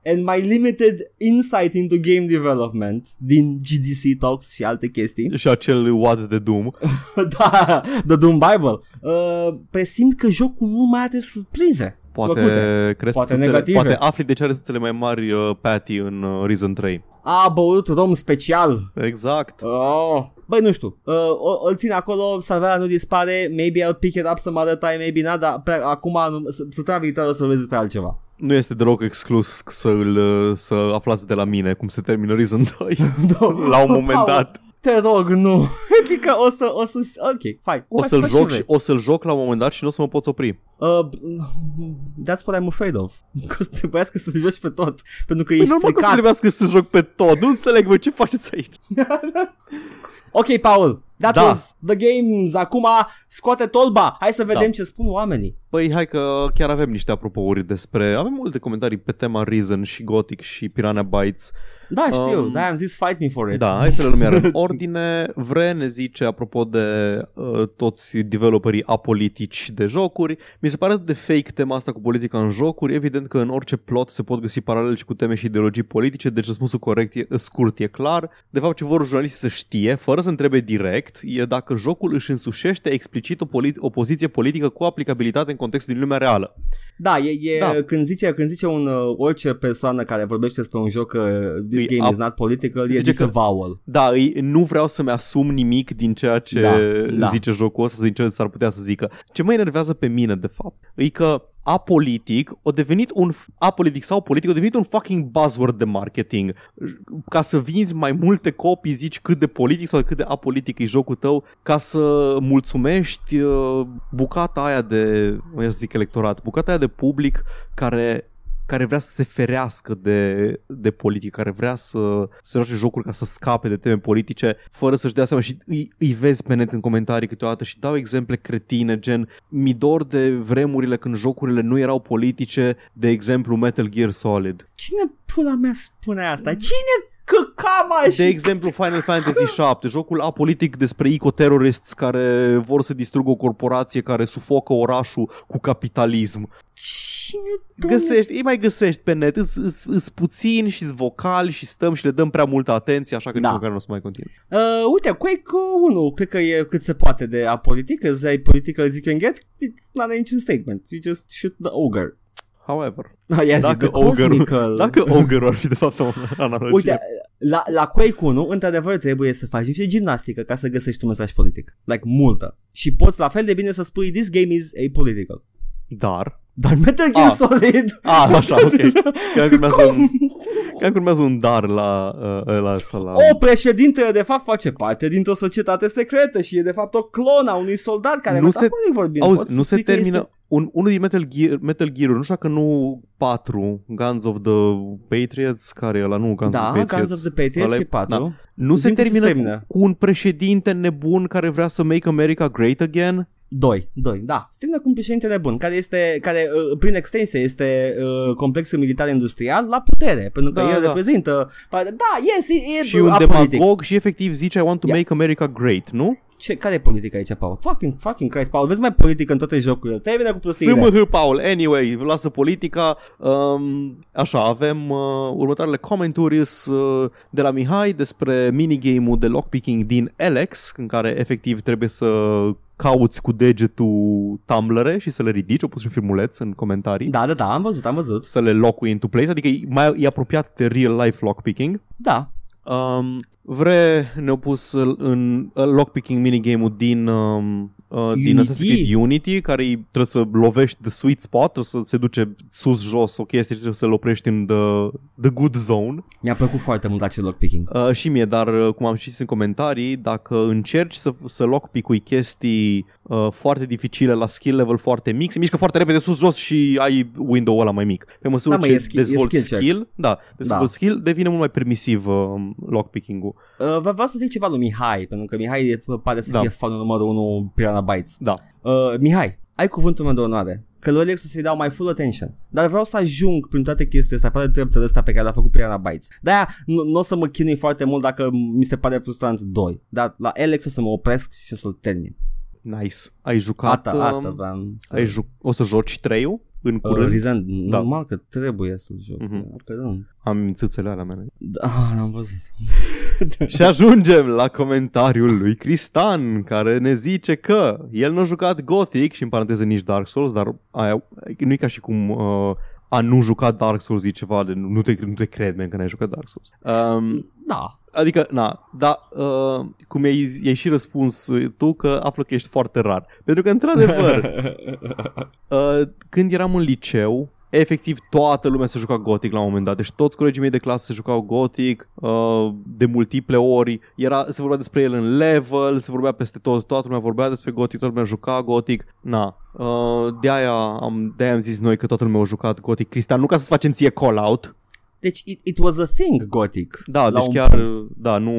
And my limited insight into game development din GDC Talks și alte chestii. Și acel what de Doom. da, The Doom Bible. Uh, presimt că jocul nu mai are surprize. Poate, plăcute. crezi Poate țâțele- negative. poate afli de ce are țâțele mai mari uh, Patty în uh, Reason 3. A băut rom special. Exact. Oh. Băi, nu știu, uh, o, îl țin acolo, salvarea nu dispare, maybe I'll pick it up some other time, maybe not, dar pe, acum, nu- s- săptămâna viitoare o să vezi pe altceva. Nu este deloc exclus să, îl, uh, să aflați de la mine cum se termină Reason 2 la un moment Paul, dat. Te rog, nu. Adică o să, o să, ok, fine. O Fă- să-l fă ce joc, vrei. și, o să-l joc la un moment dat și nu o să mă pot opri. Uh, that's what I'm afraid of. Că o să trebuiască să joci pe tot. Pentru că Păi ești normal că o să stricat. trebuiască să joc pe tot. Nu înțeleg, voi ce faceți aici? Ok, Paul, that Da. was the games. Acum scoate tolba. Hai să vedem Da. ce spun oamenii. Păi hai că chiar avem niște apropouri despre... Avem multe comentarii pe tema Reason și Gothic și Piranha Bytes. Da, știu. Um, da, am zis fight me for it. Da, hai să le luăm iar în ordine. Vre ne zice, apropo de uh, toți developerii apolitici de jocuri, mi se pare atât de fake tema asta cu politica în jocuri. Evident că în orice plot se pot găsi paralele și cu teme și ideologii politice, deci răspunsul corect e, scurt e clar. De fapt, ce vor jurnaliștii să știe, fără să întrebe direct, e dacă jocul își însușește explicit o, polit- o poziție politică cu aplicabilitate în contextul din lumea reală. Da, e, e Da. Când, zice, când zice un, uh, orice persoană care vorbește despre un joc că this Îi game ap- is not political, e zice că- disavowal. Da, îi, nu vreau să-mi asum nimic din ceea ce Da, da, da. zice jocul ăsta, sau din ce s-ar putea să zică. Ce mă enervează pe mine, de fapt, e că apolitic a devenit un apolitic sau politic a devenit un fucking buzzword de marketing. Ca să vinzi mai multe copii zici cât de politic sau cât de apolitic e jocul tău ca să mulțumești uh, bucata aia de, mai să zic electorat, bucata aia de public care care vrea să se ferească de, de politică, care vrea să, să joace jocuri ca să scape de teme politice, fără să-și dea seama și îi, îi vezi pe net în comentarii câteodată și dau exemple cretine, gen mi dor de vremurile când jocurile nu erau politice, de exemplu Metal Gear Solid. Cine pula mea spune asta? Cine căcama și... De exemplu Final Fantasy 7, jocul apolitic despre ecoterrorists care vor să distrugă o corporație care sufocă orașul cu capitalism. Cine Găsești, îi mai găsești pe net, îs, îs, îs puțini și vocali și stăm și le dăm prea multă atenție, așa că Da. nici măcar nu o să mai continui. Uh, uite, Quake 1 cred că e cât se poate de apolitic, as ai political as you can get, it's not an ancient statement. You just shoot the ogre. However, Ah, yes, dacă the ogre cosmical. dacă ogre ar fi de fapt o analogie. Uite, la, la Quake 1, într-adevăr, trebuie să faci niște gimnastică ca să găsești un mesaj politic. Like, multă. Și poți la fel de bine să spui, this game is apolitical. Dar... Dar Metal Gear Ah. Solid... A, așa, ok. Chiar urmează un, chiar urmează un dar la, uh, la asta. La... O, președintele de fapt face parte dintr-o societate secretă și e de fapt o clonă a unui soldat care Nu se- metaforic vorbind, Auzi, poți nu să se spui că termină este- un, unul din Metal Gear, Metal Gear nu știu dacă nu 4 Guns of the Patriots, care e ăla, nu Guns Da, of the Patriots. Guns of the Patriots Ăla e- e 4. da. Nu se Zi-mi cum se termină, termină. cu un președinte nebun care vrea să make America great again? 2, 2, da. Se termină cu un președinte nebun, care este, care uh, prin extensie este uh, complexul militar industrial la putere, pentru că Da, el da. reprezintă, da, yes, e, e și un apolitic. demagog și efectiv zice I want to Yeah. make America great, nu? Ce, care e politica aici, Paul? Fucking, fucking Christ, Paul. Vezi mai politică în toate jocurile. Termină cu prostiile. SMH, Paul. Anyway, lasă politica. Um, așa, avem uh, următoarele comentarii uh, de la Mihai despre minigame-ul de lockpicking din Alex, în care efectiv trebuie să cauți cu degetul tumblere și să le ridici, au pus un filmuleț în comentarii. Da, da, da, am văzut, am văzut. Să le locui into place, adică e, mai, e apropiat de real life lockpicking. Da. Um, Vre ne-au pus în uh, lockpicking minigame-ul din, um, uh, din Unity? Assassin's Creed Unity, care îi trebuie să lovești the sweet spot, trebuie să se duce sus-jos o chestie și trebuie să-l oprești în the, the good zone. Mi-a plăcut foarte mult acel lockpicking. Uh, și mie, dar uh, cum am citit în comentarii, dacă încerci să, să lockpick-ui chestii uh, foarte dificile la skill level foarte mic, se mișcă foarte repede sus-jos și ai window-ul ăla mai mic. Pe măsură Da, mă, ce e skill- e dezvolți skill check. skill, da, dezvolți Da. skill, devine mult mai permisiv uh, lockpicking-ul. Uh, vreau să zic ceva lui Mihai, pentru că Mihai e- pare să Da. fie fanul numărul 1 Piranha Bytes. Da. Uh, Mihai, ai cuvântul meu de onoare că lui Alex o să-i dau mai full attention. Dar vreau să ajung prin toate chestiile astea, pare treptele astea pe care le-a făcut Piranha Bytes. De-aia nu, nu o să mă chinui foarte mult dacă mi se pare frustrant 2. Dar la Alex o să mă opresc și o să-l termin. Nice. Ai jucat... Ata, um, ata, vreau să... ai ju- o să joci 3 în Uh, curând? Rizan, Da. normal că trebuie să joc. Mhm. Pe rând. Am țâțele alea mele. Da, am văzut. Și ajungem la comentariul lui Cristan, care ne zice că el nu a jucat Gothic și în paranteză nici Dark Souls, dar aia, nu e ca și cum uh, a nu jucat Dark Souls e ceva de nu te, nu te cred, man, că n-ai jucat Dark Souls. Um, Da. Adică, na, da, uh, cum i-ai, i-ai și răspuns uh, tu că află că ești foarte rar. Pentru că, într-adevăr, Uh, când eram în liceu, efectiv toată lumea se juca Gothic la un moment dat. Deci toți colegii mei de clasă se jucau Gothic uh, de multiple ori. Era, se vorbea despre el în level, se vorbea peste tot, toată lumea vorbea despre Gothic, toată lumea juca Gothic. Na, uh, de aia am, de aia am zis noi că toată lumea a jucat Gothic. Cristian, nu ca să facem ție call-out. Deci it, it was a thing, Gothic. Da, La deci un chiar, punct. da, nu...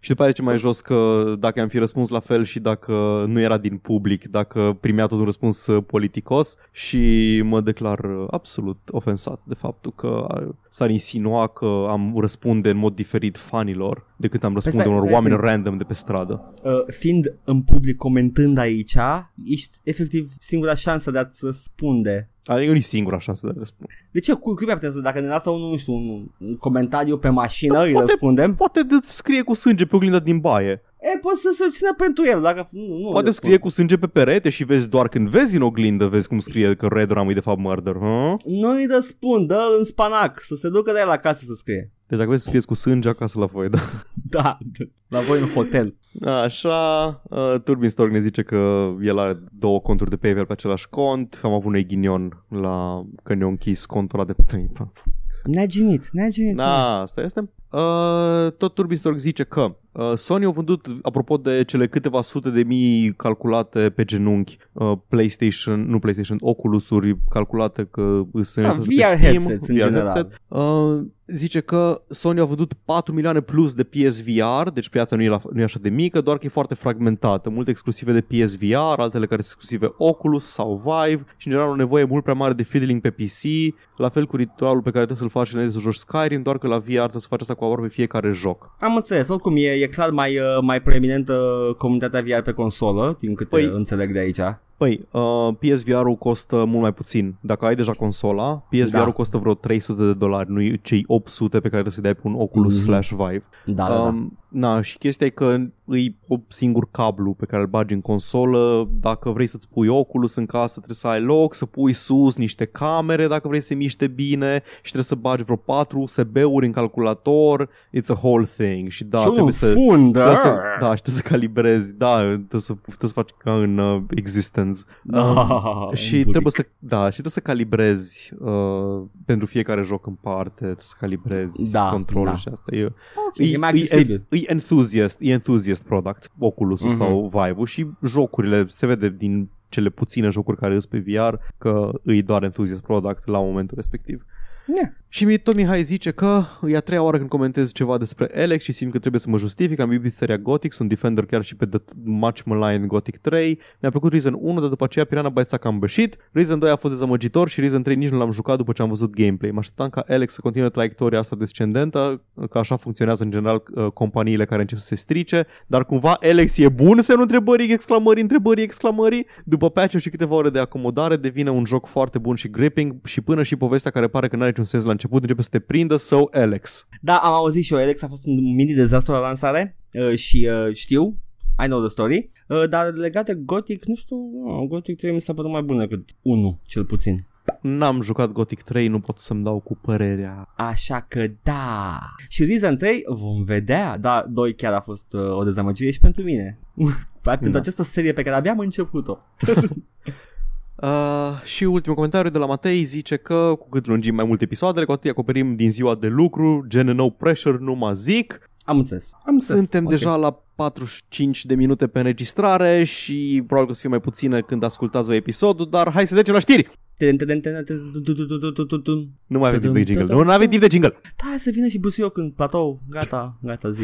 Și după aceea ce mai jos că dacă am fi răspuns la fel și dacă nu era din public, dacă primea tot un răspuns uh, politicos și mă declar uh, absolut ofensat de faptul că uh, s-ar insinua că am răspunde în mod diferit fanilor decât am răspunde stai, unor stai, oameni stai. random de pe stradă. Uh, fiind în public comentând aici, ești efectiv singura șansă de a-ți răspunde. Adică nu e singura șansă de a răspunde. De ce? Cu, cui mi-ar putea să, dacă ne lasă unul, nu știu, un, un comentariu pe mașină, îi răspundem? Poate de scrie cu sânge pe oglinda din baie. E, poți să se țină pentru el, dacă nu, nu Poate răspunzi. scrie cu sânge pe perete și vezi doar când vezi în oglindă, vezi cum scrie că Red Rum e de fapt murder. Huh? Nu îi răspund, dă în spanac, să se ducă de el acasă să scrie. Deci dacă vezi să scrieți cu sânge acasă la voi, da. Da, la voi în hotel. Așa, uh, Turbin Stork ne zice că el are două conturi de PayPal pe același cont. Am avut un ghinion la că ne-a închis contul ăla de PayPal. Ne-a ginit, ne-a ginit. Da, asta este. Uh, tot Turbin Stork zice că uh, Sony a vândut, apropo de cele câteva sute de mii calculate pe genunchi, uh, PlayStation, nu PlayStation, Oculus-uri calculate că sunt Da, pe VR Steam, headsets în VR general. headset. Uh, zice că Sony a vândut 4 milioane plus de PSVR, deci piața nu e, la, nu e așa de mică, doar că e foarte fragmentată. Multe exclusive de PSVR, altele care sunt exclusive Oculus sau Vive și în general o nevoie mult prea mare de fiddling pe PC, la fel cu ritualul pe care trebuie să-l faci înainte să joci Skyrim, doar că la VR trebuie să faci asta cu aproape fiecare joc. Am înțeles, oricum e, e clar mai, uh, mai preeminentă comunitatea VR pe consolă, din câte Păi- înțeleg de aici. Păi, uh, PSVR-ul costă mult mai puțin. Dacă ai deja consola, PSVR-ul Da. costă vreo 300 de dolari, nu cei 800 pe care trebuie să dai pe un Oculus Mhm. slash Vive. Da, da, da. Um, na, și chestia e că îi un singur cablu pe care îl bagi în consolă. Dacă vrei să-ți pui Oculus în casă, trebuie să ai loc, să pui sus niște camere dacă vrei să se miște bine și trebuie să bagi vreo 4 USB-uri în calculator. It's a whole thing. Și da, și trebuie un să... fund, Trebuie să, da. da, și trebuie să calibrezi, da, trebuie să, trebuie să faci ca în uh, Existence. Da, și un trebuie buric. să, da, și trebuie să calibrezi uh, pentru fiecare joc în parte, trebuie să calibrezi Da, controlul da. și asta. E, Ok, e mai accesibil. E, e enthusiast, e enthusiast product, Oculus Mhm. sau Vive-ul și jocurile, se vede din cele puține jocuri care sunt pe VR că îi doar enthusiast product la momentul respectiv. Yeah. Și mi- tot Mihai zice că e a treia oară când comentez ceva despre Alex și simt că trebuie să mă justific. Am iubit seria Gothic, sunt defender chiar și pe The Much Maligned Gothic 3. Mi-a plăcut Reason 1, dar după aceea Piranha Bytes a cam bășit. Reason 2 a fost dezamăgitor și Reason 3 nici nu l-am jucat după ce am văzut gameplay. Mă așteptam ca Alex să continue traiectoria asta descendentă, că așa funcționează în general uh, companiile care încep să se strice, dar cumva Alex e bun să nu întrebări, exclamării, întrebării, exclamării. După patch și câteva ore de acomodare devine un joc foarte bun și gripping și până și povestea care pare că nu are niciun sens la început începe să te prindă, so Alex. Da, am auzit și eu, Alex a fost un mini dezastru la lansare uh, și uh, știu, I know the story, uh, dar legat de Gothic, nu știu, uh, Gothic 3 mi s-a părut mai bună decât 1, cel puțin. N-am jucat Gothic 3, nu pot să-mi dau cu părerea. Așa că da. Și Reason 3 vom vedea, da, 2 chiar a fost uh, o dezamăgire și pentru mine. pentru Da. această serie pe care abia am început-o. Uh, și ultimul comentariu de la Matei zice că cu cât lungim mai multe episoadele, cu atât îi acoperim din ziua de lucru, gen no pressure, nu mă zic. Am înțeles. Am înțeles. Suntem Ok. deja la 45 de minute pe înregistrare și probabil că o să fie mai puține când ascultați voi episodul, dar hai să trecem la știri. Ten, ten, ten, ten, ten, tu, tu, tu, tu, tu, tu, tu. Nu mai avem timp de Tudum, jingle. tudum. Nu, nu avem timp de jingle. Da, hai să vină și busuioc în platou. Gata, gata, zi.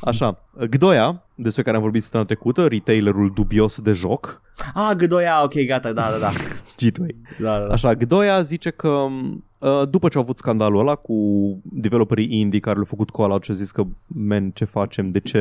Așa, Gdoia, despre care am vorbit săptămâna trecută, retailerul dubios de joc, Ah, gădoia, ok, gata, da, da, da. G2. da, da, da. Așa, Gdoia zice că uh, după ce au avut scandalul ăla cu developerii indie care le-au făcut call out și au zis că men, ce facem, de ce,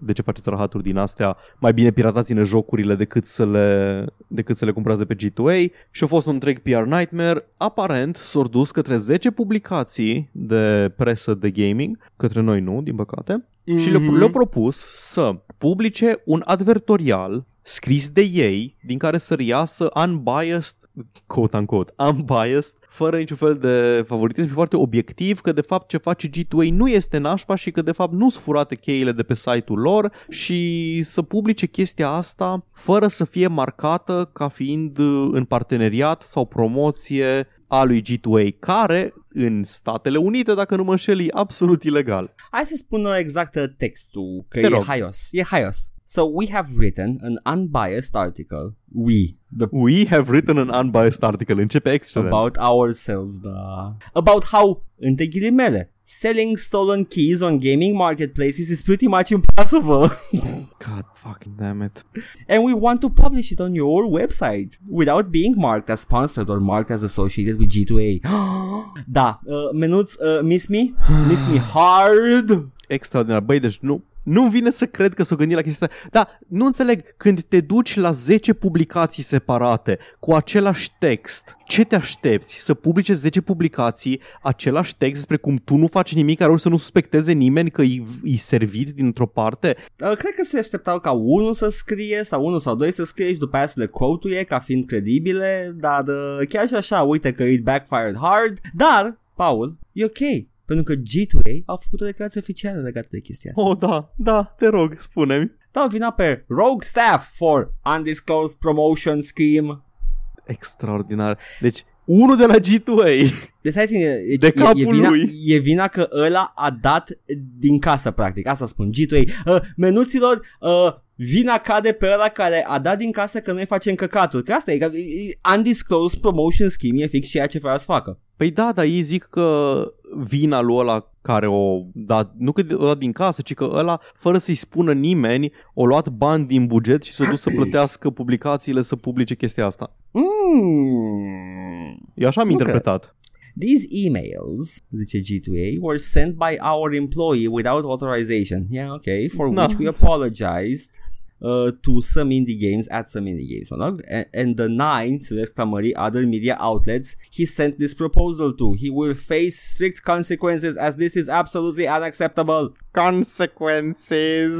de ce faceți rahaturi din astea, mai bine piratați-ne jocurile decât să le, decât să le cumpărați de pe G2A și a fost un întreg PR nightmare. Aparent s-au dus către 10 publicații de presă de gaming, către noi nu, din păcate, și le- Mhm. le-au propus să publice un advertorial scris de ei, din care să reiasă unbiased, quote-unquote, unbiased, fără niciun fel de favoritism, și foarte obiectiv, că de fapt ce face G2A nu este nașpa și că de fapt nu sunt furate cheile de pe site-ul lor și să publice chestia asta fără să fie marcată ca fiind uh, în parteneriat sau promoție a lui G2A, care în Statele Unite, dacă nu mă înșel, e absolut ilegal. Hai să spun uh, exact uh, textul, că Te e rog. haios. E haios. So we have written an unbiased article. We, the We have written an unbiased article. Începe excelent. about ourselves, da. About how, între ghilimele, selling stolen keys on gaming marketplaces is pretty much impossible. God fucking damn it. and we want to publish it on your website without being marked as sponsored or marked as associated with G2A. da, uh, uh, miss me? Miss me hard? Extraordinar. Băi, deci nu, nu vine să cred că s-o gândit la chestia asta. Da, nu înțeleg. Când te duci la 10 publicații separate cu același text, ce te aștepți? Să publice 10 publicații, același text despre cum tu nu faci nimic care să nu suspecteze nimeni că e, e servit dintr-o parte? Uh, cred că se așteptau ca unul să scrie sau unul sau doi să scrie și după aia să le quote ca fiind credibile, dar uh, chiar și așa, uite că it backfired hard, dar, Paul, e ok. Pentru că G2A au făcut o declarație oficială legată de chestia asta. Oh, da, da, te rog, spune-mi. Dau vina pe Rogue Staff for Undisclosed Promotion Scheme. Extraordinar. Deci, unul de la G2A. Deci hai ține, e, De e, capul e, vina, lui. e vina că ăla a dat din casă, practic. Asta spun, G2A. Uh, menuților, uh, vina cade pe ăla care a dat din casă că noi facem căcaturi. Că asta e, că e- undisclosed promotion scheme e fix ceea ce vreau să facă. Păi da, dar ei zic că vina lui ăla care o dat, nu că o dat din casă, ci că ăla, fără să-i spună nimeni, o luat bani din buget și s-a dus să plătească publicațiile să publice chestia asta. Mm. Eu așa am Nu interpretat. These emails, zice G2A, were sent by our employee without authorization. Yeah, okay. For No. which we apologized uh, to some indie games at some indie games. Mă rog? And, and the nine, să exclamării, other media outlets he sent this proposal to. He will face strict consequences as this is absolutely unacceptable. Consequences.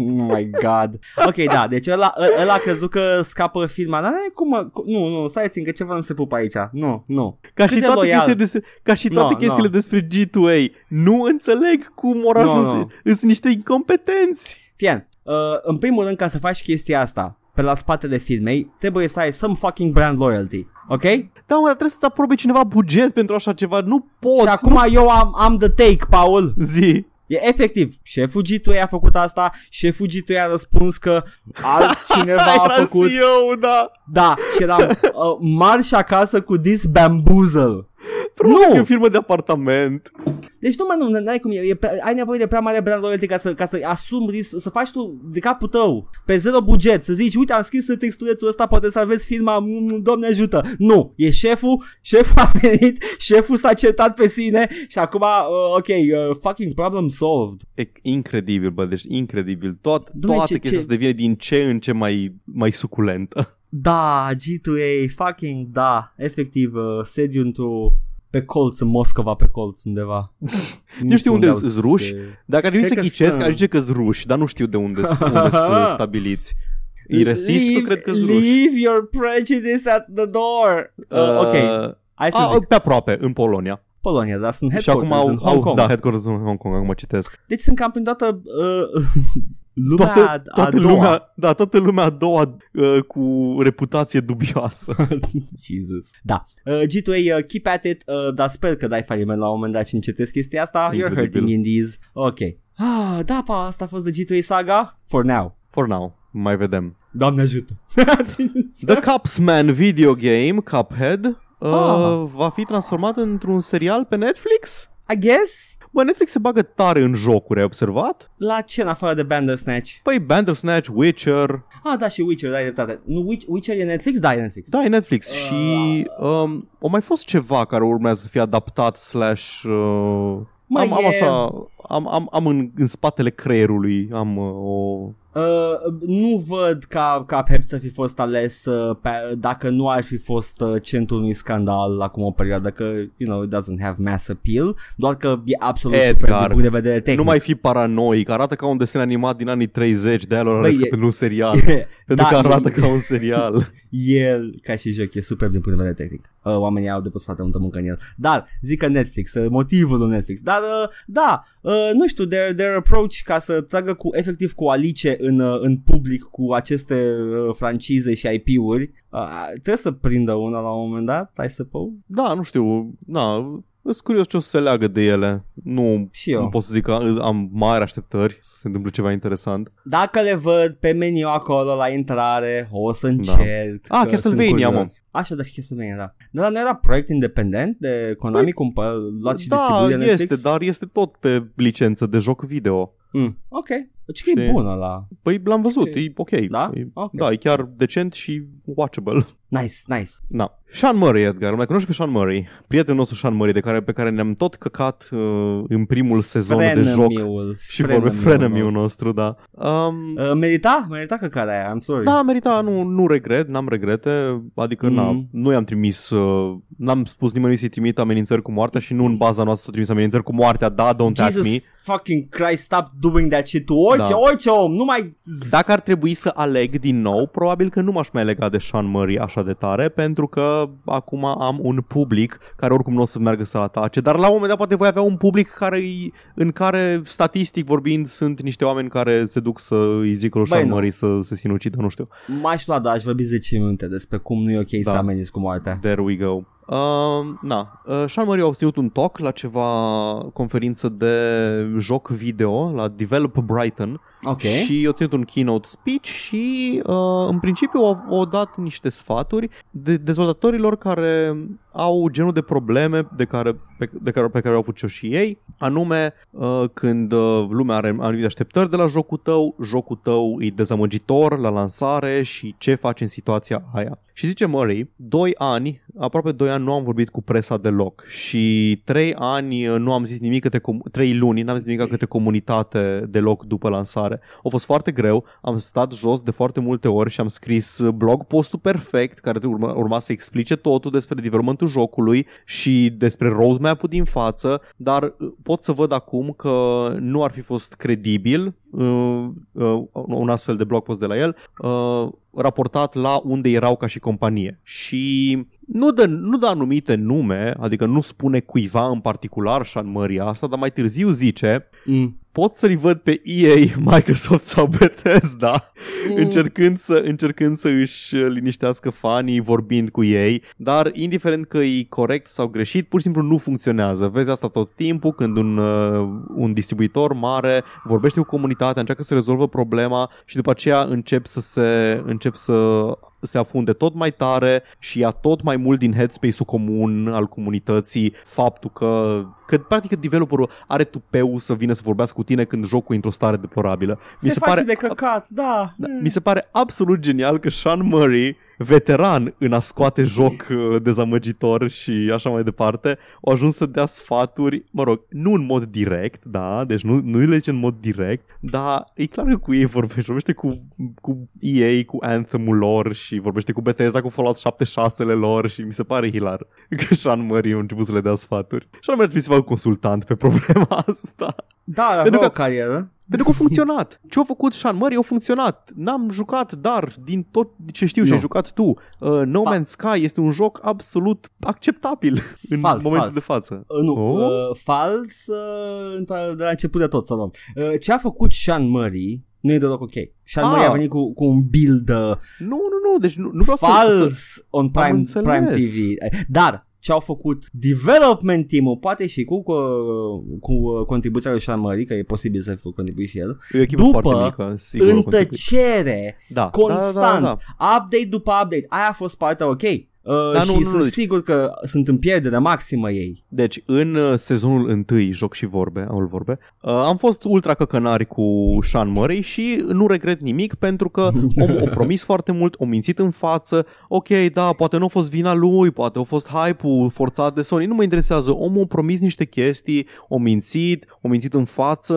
Oh my god. Ok, da, deci ăla, ă- ăla a crezut că scapă firma. Dar n-are cum, mă- cu- nu, nu, stai țin că ceva nu se pupă aici. Nu, nu. Ca Cât și, de toate loial. chestiile despre, ca și toate No, chestiile no. despre G2A. Nu înțeleg cum au No, ajuns. no. Sunt niște incompetenți. Fien, uh, în primul rând, ca să faci chestia asta pe la spatele firmei, trebuie să ai some fucking brand loyalty, ok? Da, mă, dar trebuie să-ți aprobe cineva buget pentru așa ceva. Nu poți. și acum eu am, am the take, Paul. nu... Zi. E efectiv, șeful G2 a făcut asta, șeful G2 a răspuns că altcineva a Era făcut. CEO, da. Da, și eram uh, marș acasă cu this bamboozle. Probabil Nu! că e o firmă de apartament. Deci nu, mă, nu, n-ai cum e, e prea, ai nevoie de prea mare brand loyalty ca să, ca să asumi risc, să faci tu de capul tău, pe zero buget, să zici, uite, am scris textulețul ăsta, poate salvezi firma, mm, doamne ajută. Nu, e șeful, șeful a venit, șeful s-a certat pe sine și acum, uh, ok, uh, fucking problem solved. E incredibil, bă, deci incredibil. Tot, Dumne, toate ce- chestia ce- se devine din ce în ce mai, mai suculentă. Da, G2A, fucking da, efectiv, uh, sediu într-o pe colț în Moscova, pe colț undeva. Nu știu unde au sunt ruși. se- Dacă ar trebui să Cred că ghicesc, sunt. aș zice că sunt ruși, dar nu știu de unde sunt unde sunt stabiliți. E rasist? Eu Leave- cred că sunt ruși. Leave your prejudice at the door. Uh, ok, hai să a, zic. pe aproape, în Polonia. Polonia, dar sunt Și acum headquarters au, în Hong au Kong. da, headquarters în Hong Kong, acum citesc. Deci sunt cam prin toată uh, lumea Toată, a, a toată doua. lumea, da, toată lumea a doua uh, cu reputație dubioasă. Jesus. Da. Uh, G2A, uh, keep at it, uh, dar sper că dai faliment la un moment dat și încetezi chestia asta. You're Incredibil. hurting indies. Ok. Ah, da, pa, asta a fost de G2A saga. For now. For now, mai vedem. Doamne ajută. The Cupsman video game, Cuphead, uh, Ah. va fi transformat într-un serial pe Netflix? I guess Bă, Netflix se bagă tare în jocuri, ai observat? la ce în afară de Bandersnatch? Păi Bandersnatch, Witcher, Ah, da, și Witcher, da, e dreptate. Nu, Witch- Witcher e Netflix? Da, e Netflix. da, e Netflix Ah. și um, o mai fost ceva care urmează să fie adaptat slash... Uh, Mă, am, am e- așa, am, am, am în, în spatele creierului, am uh, o... Uh, nu văd ca, ca Pep să fi fost ales uh, pe, dacă nu ar fi fost uh, centrul unui scandal acum o perioadă că, you know, it doesn't have mass appeal, doar că e absolut Edgar, super din punct de vedere tehnic. Nu mai fi paranoic, arată ca un desen animat din anii 30, de-aia l-au Băi, ales e- pentru un serial. pentru da, că arată e- ca un serial. El, ca și joc, e super din punct de vedere tehnic. Uh, oamenii au depus foarte multă muncă în el. Dar, zic că Netflix, uh, motivul lui Netflix. Dar, uh, da, uh, nu știu, their, their approach ca să tragă cu, efectiv cu Alice în, uh, în public cu aceste uh, francize și IP-uri, uh, trebuie să prindă una la un moment dat, I suppose. Da, nu știu, na, sunt curios ce o să se leagă de ele. Nu, Și eu. nu pot să zic că am mari așteptări să se întâmple ceva interesant. Dacă le văd pe meniu acolo la intrare, o să încerc. Ah, că Castlevania, sunt curios. mă. Așa, da, și Castlevania, da. Dar nu era proiect independent de Konami, cum pă- luat și da, distribuie Netflix? este, dar este tot pe licență de joc video. Mm, ok. Deci că e Și- bun ăla. Păi l-am văzut, Ok. e ok. Da? E, Ok. Da, e chiar decent și watchable. Nice, nice. Na. Sean Murray, Edgar, mai cunoști pe Sean Murray, prietenul nostru Sean Murray, de care, pe care ne-am tot căcat uh, în primul sezon de joc. Frenemiul, Și vorbe frenemiul nostru, da. Um, Uh, merita? Merita căcarea aia, I'm sorry. Da, merita, nu, nu regret, n-am regrete, adică Mhm. na, nu i-am trimis, uh, n-am spus nimănui să-i trimit amenințări cu moartea și nu în baza noastră să trimis amenințări cu moartea, da, don't ask Jesus me. fucking Christ, stop doing that shit to orice, Da. orice om, nu mai... Dacă ar trebui să aleg din nou, probabil că nu m-aș mai lega de Sean Murray așa de tare, pentru că acum am un public care oricum nu o să meargă să-l atace, dar la un moment dat poate voi avea un public care, în care, statistic vorbind, sunt niște oameni care se duc să îi zică lui Băi, Sean nu. Murray să se sinucidă, nu știu. M-aș lua, da, aș vorbi 10 minute despre cum nu e ok Da. să ameninți cu moartea. There we go. Uh, na, uh, Sean Murray a obținut un talk la ceva conferință de joc video la Develop Brighton Ok. și a ținut un keynote speech și uh, în principiu au, au dat niște sfaturi de dezvoltatorilor care au genul de probleme de care, pe, de care, pe care au avut și ei, anume uh, când uh, lumea are anumite așteptări de la jocul tău, jocul tău e dezamăgitor la lansare și ce faci în situația aia. Și zice Murray, 2 ani, aproape 2 ani nu am vorbit cu presa deloc și 3 ani uh, nu am zis nimic către, com- 3 luni n-am zis nimic către comunitate deloc după lansare. A fost foarte greu, am stat jos de foarte multe ori și am scris uh, blog postul perfect care urma, urma să explice totul despre developmentul jocului și despre roadmap-ul din față, dar uh, pot să văd acum că nu ar fi fost credibil uh, uh, un astfel de blog post de la el uh, raportat la unde erau ca și companie. Și nu dă, nu dă anumite nume, adică nu spune cuiva în particular Sean Murray asta, dar mai târziu zice Mm. Pot să-l văd pe EA, Microsoft sau Bethesda Mm. încercând, să, încercând să își liniștească fanii vorbind cu ei, dar indiferent că e corect sau greșit, pur și simplu nu funcționează. Vezi asta tot timpul când un, uh, un distribuitor mare vorbește cu comunitatea, încearcă să rezolvă problema și după aceea încep să se încep să se afunde tot mai tare și ia tot mai mult din headspace-ul comun al comunității faptul că că practic developerul are tupeu să vină să vorbească cu tine când jocul e într-o stare deplorabilă. Se, mi se face pare, de căcat, da. da. Mi se pare absolut genial că Sean Murray veteran în a scoate joc uh, dezamăgitor și așa mai departe, au ajuns să dea sfaturi, mă rog, nu în mod direct, da, deci nu, nu le în mod direct, dar e clar că cu ei vorbește, vorbește cu, cu EA, cu Anthem-ul lor și vorbește cu Bethesda, cu Fallout 76-le lor și mi se pare hilar că Sean Murray a început să le dea sfaturi. Sean Murray trebuie să facă consultant pe problema asta. Da, Pentru că, o carieră. Pentru că a funcționat. Ce a făcut Sean Murray a funcționat. N-am jucat, dar din tot ce știu și ai jucat tu, uh, No Fa- Man's Sky este un joc absolut acceptabil în fals, momentul fals. de față. Uh, nu, oh? uh, fals uh, de la început de tot să luăm. Uh, ce a făcut Sean Murray nu e deloc ok. Sean ah. Murray a venit cu, cu un build uh, Nu, nu, nu, deci nu, nu vreau fals să... Fals on Prime, Prime TV. Dar ce au făcut development team-ul, poate și cu, cu, cu contribuția lui Sean Murray, că e posibil să fi contribuit și el, e după mică, sigur, în tăcere, da, constant, da, da, da, da. update după update, aia a fost partea ok. Uh, da, și nu, nu, sunt deci... sigur că sunt în pierdere maximă ei. Deci, în uh, sezonul întâi, joc și vorbe, am vorbe, uh, am fost ultra căcănari cu Sean Murray și nu regret nimic pentru că omul a promis foarte mult, o mințit în față, ok, da, poate nu a fost vina lui, poate a fost hype-ul forțat de Sony, nu mă interesează, omul a promis niște chestii, o mințit, o mințit în față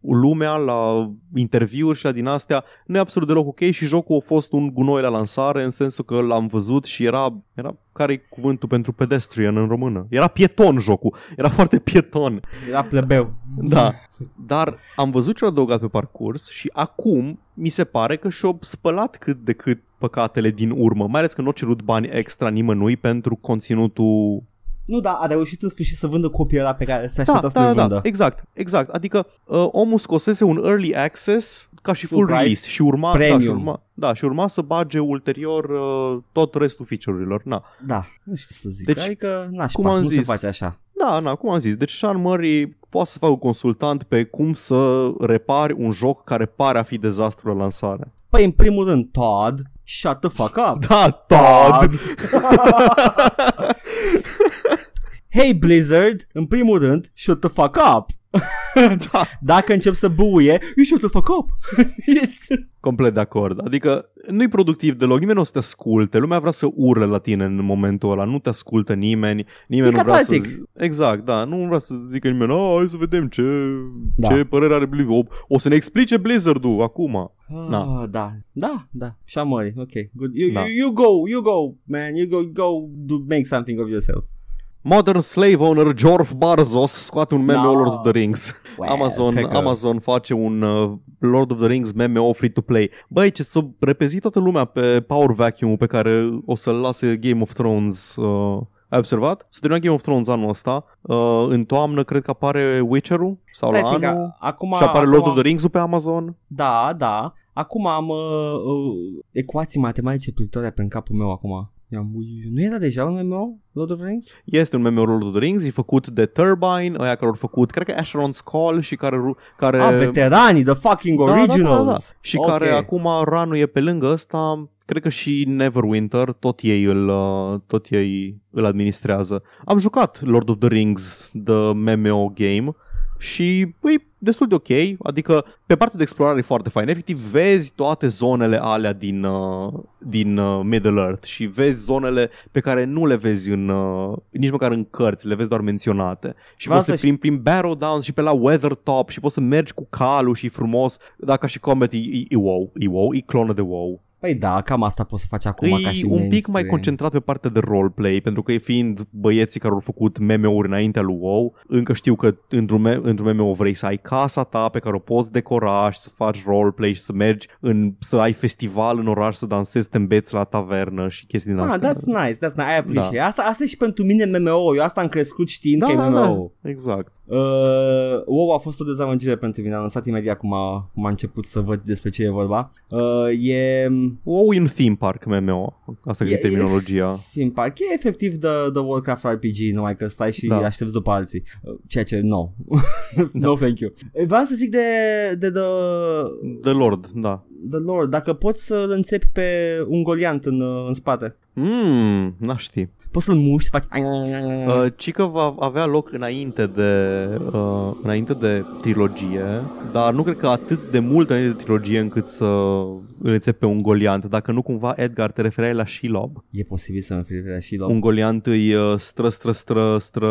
lumea la interviuri și la din astea, nu e absolut deloc ok și jocul a fost un gunoi la lansare în sensul că l-am văzut și era era care e cuvântul pentru pedestrian în română? Era pieton jocul. Era foarte pieton. Era plebeu. Da. Dar am văzut ce a adăugat pe parcurs și acum mi se pare că și-au spălat cât de cât păcatele din urmă, mai ales că nu au cerut bani extra nimănui pentru conținutul nu, da, a reușit în sfârșit să vândă copia ăla pe care se aștepta da, să da, le da, vândă. Da, exact, exact. Adică uh, omul scosese un early access ca și full, full release și urma, da, și urma, da, și urma să bage ulterior uh, tot restul feature-urilor. Na. Da, nu știu să zic. Deci, adică, nașpa, cum am nu zis, se face așa. Da, na, cum am zis. Deci Sean Murray poate să facă un consultant pe cum să repari un joc care pare a fi dezastru la lansare. Păi, în primul rând, Todd, shut the fuck up. Da, Todd. Hey Blizzard, în primul rând, shut the fuck up. da. Dacă încep să buie, you shut the fuck up. Complet de acord. Adică nu-i productiv deloc, nimeni nu o să te asculte, lumea vrea să urle la tine în momentul ăla, nu te ascultă nimeni, nimeni e nu vrea să... Exact, da, nu vrea să zică nimeni, oh, hai să vedem ce, da. ce părere are Blizzard. O, o să ne explice Blizzard-ul acum. Ah, da. da, da, da, Shamori, ok, good. You, da. you, you go, you go, man, you go, go do make something of yourself. Modern Slave Owner Jorf Barzos scoate un meme no. Lord of the Rings. Well, Amazon, că... Amazon face un uh, Lord of the Rings MMO free-to-play. Băi, ce să repezi toată lumea pe Power Vacuum pe care o să-l lase Game of Thrones... Uh, ai observat? Să termină Game of Thrones anul ăsta. Uh, în toamnă cred că apare Witcher-ul sau Stai la anul. Acum, și apare acum, Lord of the Rings pe Amazon. Da, da. Acum am uh, uh, ecuații matematice plutitoare pe în capul meu acum. Nu era deja un MMO Lord of the Rings? Este un MMO Lord of the Rings, e făcut de Turbine, ăia care au făcut, cred că Asheron's Call și care... care... Ah, veteranii, the fucking originals! Da, da, da, da. Și okay. care acum ranul e pe lângă ăsta, cred că și Neverwinter, tot ei îl, uh, tot ei îl administrează. Am jucat Lord of the Rings, the MMO game, și e destul de ok, adică pe partea de explorare e foarte fain. Efectiv vezi toate zonele alea din, uh, din uh, Middle Earth și vezi zonele pe care nu le vezi în, uh, nici măcar în cărți, le vezi doar menționate. Și poți să prin, prin Barrow Downs și pe la Weathertop și poți să mergi cu calul și frumos, dacă și combat e, e, e WoW, e WoW, e clonă de WoW. Păi da, cam asta poți să faci acum e ca și un pic mai concentrat pe partea de roleplay, pentru că fiind băieții care au făcut meme-uri înaintea lui WoW, încă știu că într-un, me- într-un meme vrei să ai casa ta pe care o poți decora și să faci roleplay și să mergi în, să ai festival în oraș, să dansezi, să te îmbeți la tavernă și chestii din ah, astea. that's nice, that's nice, I appreciate. Da. Asta, asta e și pentru mine MMO, eu asta am crescut știind da, că e MMO. Da, exact. Uh, WoW a fost o dezamăgire pentru mine, am lăsat imediat cum a, cum a început să văd despre ce e vorba. Uh, e... WoW e un theme park MMO, asta e, e terminologia. E theme park, e efectiv the, the Warcraft RPG, numai că stai și da. aștepți după alții. Uh, ceea ce, no. no, thank you. Vreau să zic de, de The... The Lord, da. the Lord, dacă poți să-l înțepi pe un goliant în, uh, în spate. Mmm, n-aș ști. Poți să-l muști, faci... Uh, ci că va avea loc înainte de, uh, înainte de trilogie, dar nu cred că atât de mult înainte de trilogie încât să îl înțepi pe un goliant. Dacă nu cumva, Edgar, te referai la Shelob. E posibil să mă referi la și la... Un goliant îi uh, stră, stră, stră, stră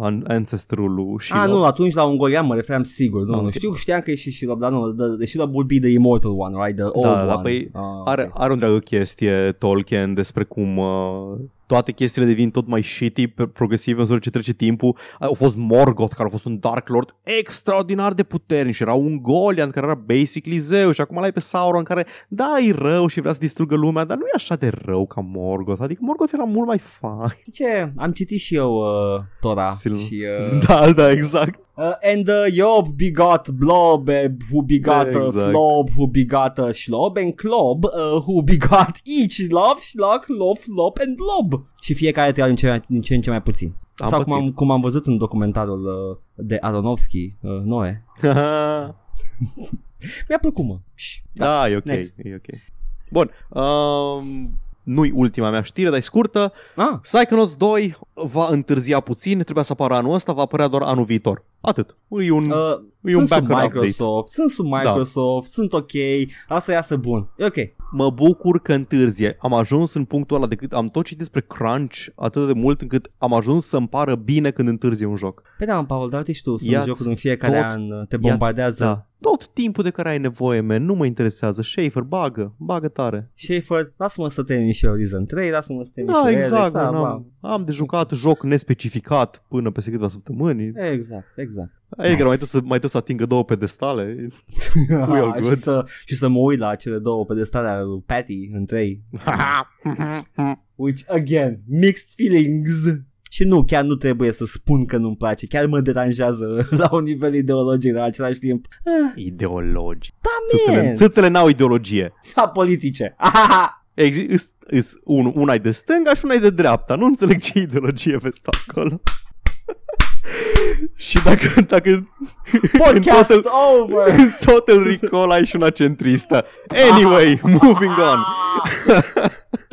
an- ancestorul lui Shelob. Ah, nu, atunci la un golian mă refeream sigur. Nu, Ah, nu ok. știu, știam că e și Shelob, dar nu, the, the Shelob would be the immortal one, right? The old Da, da, one. păi Ah, Are, ok. are o întreagă chestie Tolkien despre cum uh, toate chestiile devin tot mai shitty pe- progresiv în măsură ce trece timpul. A fost Morgoth, care a fost un Dark Lord extraordinar de puternic și era un Golian care era basically zeu și acum l-ai pe Sauron care, da, e rău și vrea să distrugă lumea, dar nu e așa de rău ca Morgoth. Adică Morgoth era mult mai fain. Știi ce? Am citit și eu uh, Tora și... Uh, Da, da, exact. Uh, and uh, Job begot Blob, uh, who begot uh, Exact. Flob, who begot uh, Shlob, and Clob, uh, who begot each Lob, Shlock, Lob, Flop, and Lob. Și fiecare trăia din ce, din ce în ce mai puțin. Am Sau cum pățit. am, cum am văzut în documentarul uh, de Aronofsky, uh, Noe. Mi-a plăcut, mă. Ș, Da, e ok, next. e ok. Bun, um, nu-i ultima mea știre, dar e scurtă. Ah, Psychonauts 2 va întârzia puțin, trebuia să apară anul ăsta, va apărea doar anul viitor. Atât. E un... uh, E un sunt sub backer Microsoft, sunt sub Microsoft, sunt ok, asta iasă bun. E ok. Mă bucur că întârzie. Am ajuns în punctul ăla de cât am tot citit despre crunch atât de mult încât am ajuns să-mi pară bine când întârzie un joc. Păi da, Paul, dar și tu, sunt Ia-ți jocuri în fiecare tot- an, uh, te Ia-ți- bombardează. Da. Tot timpul de care ai nevoie, man, nu mă interesează. Schaefer, bagă, bagă tare. Schaefer, lasă-mă să termin și Horizon 3, lasă-mă să termin Da, și exact. Alex, man, am, am de jucat joc nespecificat până peste câteva săptămâni. Exact, exact. Adică mai trebuie să, mai trebuie să atingă două pedestale. We all good. și, să, și să mă uit la cele două pedestale ale lui Patty în 3. Which, again, mixed feelings. Și nu, chiar nu trebuie să spun că nu-mi place, chiar mă deranjează la un nivel ideologic la același timp. Ah, Ideologi. da, Țâțele, man! țâțele n-au ideologie. Sa politice. Ahaha. Exi- îs, îs, un, una e de stânga și una e de dreapta. Nu înțeleg ce ideologie vezi acolo. și dacă, dacă Podcast total, over! în Total Recall ai și una centristă. Anyway, Aha. moving on.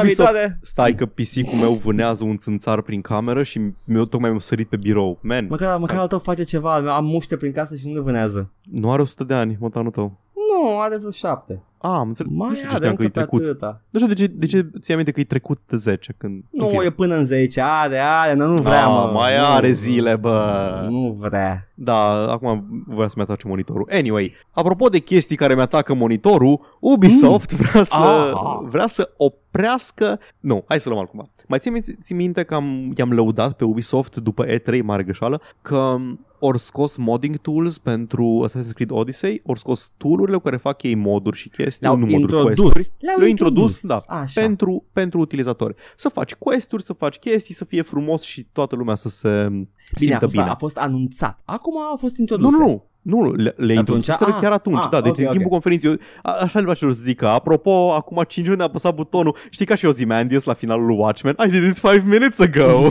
Ubisoft, Stai că pisicul meu vânează un țânțar prin cameră Și mi-o tocmai mi-a sărit pe birou. Man, Măcar, măcar al tău face ceva Am muște prin casă și nu le vânează. Nu are 100 de ani, motanul tău. Nu, are vreo 7 a, am înțeles. Mai nu știu ce știam că e trecut. Atâta. Nu știu de ce, de ce ți aminte că e trecut 10 când... Nu, okay. e până în 10. Are, are, nu, nu vrea, A, mă. Mai nu, are zile, bă. Nu vrea. Da, acum vreau să-mi atace monitorul. Anyway, apropo de chestii care mi-atacă monitorul, Ubisoft mm. vrea să, ah. vrea să oprească... Nu, hai să luăm acum. Mai ții, ții minte că am, i-am lăudat pe Ubisoft după E3, mare greșeală, că ori scos modding tools pentru Assassin's Creed Odyssey, ori scos tool-urile cu care fac ei moduri și chestii, Le-au nu moduri, introdus. quest-uri. Le-au Le-au introdus, introdus. da, Așa. pentru, pentru utilizatori. Să faci quest-uri, să faci chestii, să fie frumos și toată lumea să se Bine, simtă a fost, bine. a fost anunțat. Acum a fost Nu, introdus. nu, nu. Nu, le, le introduceseră Ah, chiar atunci, ah, da, deci ok, în timpul ok. conferinței, eu, a, așa le place să zic, apropo, acum 5 minute a apăsat butonul, știi ca și Ozymandias la finalul lui Watchmen, I did it 5 minutes ago.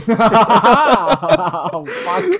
Fuck.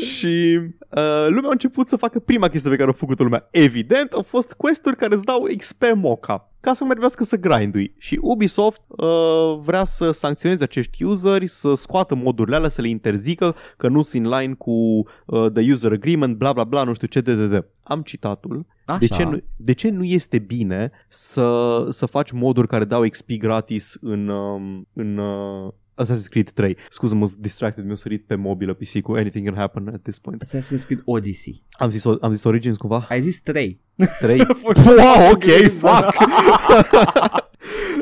și uh, lumea a început să facă prima chestie pe care a făcut lumea. Evident, au fost quest-uri care îți dau XP moca ca să nu mai trebuiască să grindui. Și Ubisoft uh, vrea să sancționeze acești useri, să scoată modurile alea, să le interzică că nu sunt in line cu uh, the user agreement, bla bla bla, nu știu ce, de, de, de. Am citatul. Așa. De ce, nu, de ce nu este bine să, să faci moduri care dau XP gratis în, um, în uh, Assassin's Creed 3? Scuză-mă, sunt distracted, mi-a sărit pe mobilă PC cu Anything Can Happen at this point. Assassin's Creed Odyssey. Am zis, am zis Origins cumva? Ai zis 3. 3? For wow, ok, some fuck!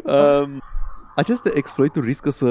um, aceste exploituri riscă să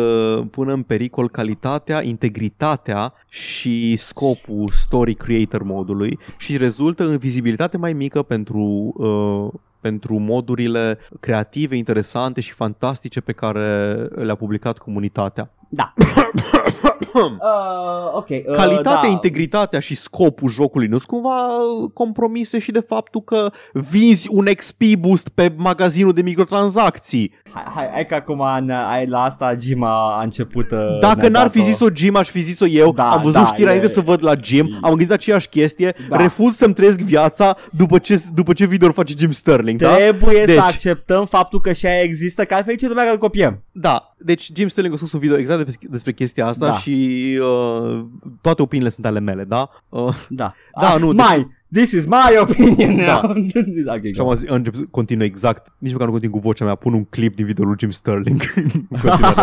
pună în pericol calitatea, integritatea și scopul story creator modului și rezultă în vizibilitate mai mică pentru uh, pentru modurile creative, interesante și fantastice pe care le-a publicat comunitatea. Da. uh, ok. Uh, Calitatea, da. integritatea și scopul jocului nu sunt cumva compromise și de faptul că vinzi un XP boost pe magazinul de microtransacții. Hai, hai, hai că acum ne- ai la asta Jim a, a început uh, Dacă ne-a n-ar fi dat-o. zis-o Jim, aș fi zis-o eu. Da, am văzut da, știrea înainte e- să văd la Jim, am gândit aceeași chestie, Da. refuz să-mi trăiesc viața după ce, după ce video face Jim Sterling, da? Trebuie Deci- să acceptăm faptul că și aia există, că altfel ce lumea că îl copiem. Da, deci Jim Sterling a scos un video exact despre, despre chestia asta Da. și uh, toate opiniile sunt ale mele, da? Uh, Da. Da, ah, nu, Mai, this is my opinion Da. now. okay, și am zis, încep să continui exact, nici măcar nu continui cu vocea mea, pun un clip din videoul lui Jim Sterling. în continuare.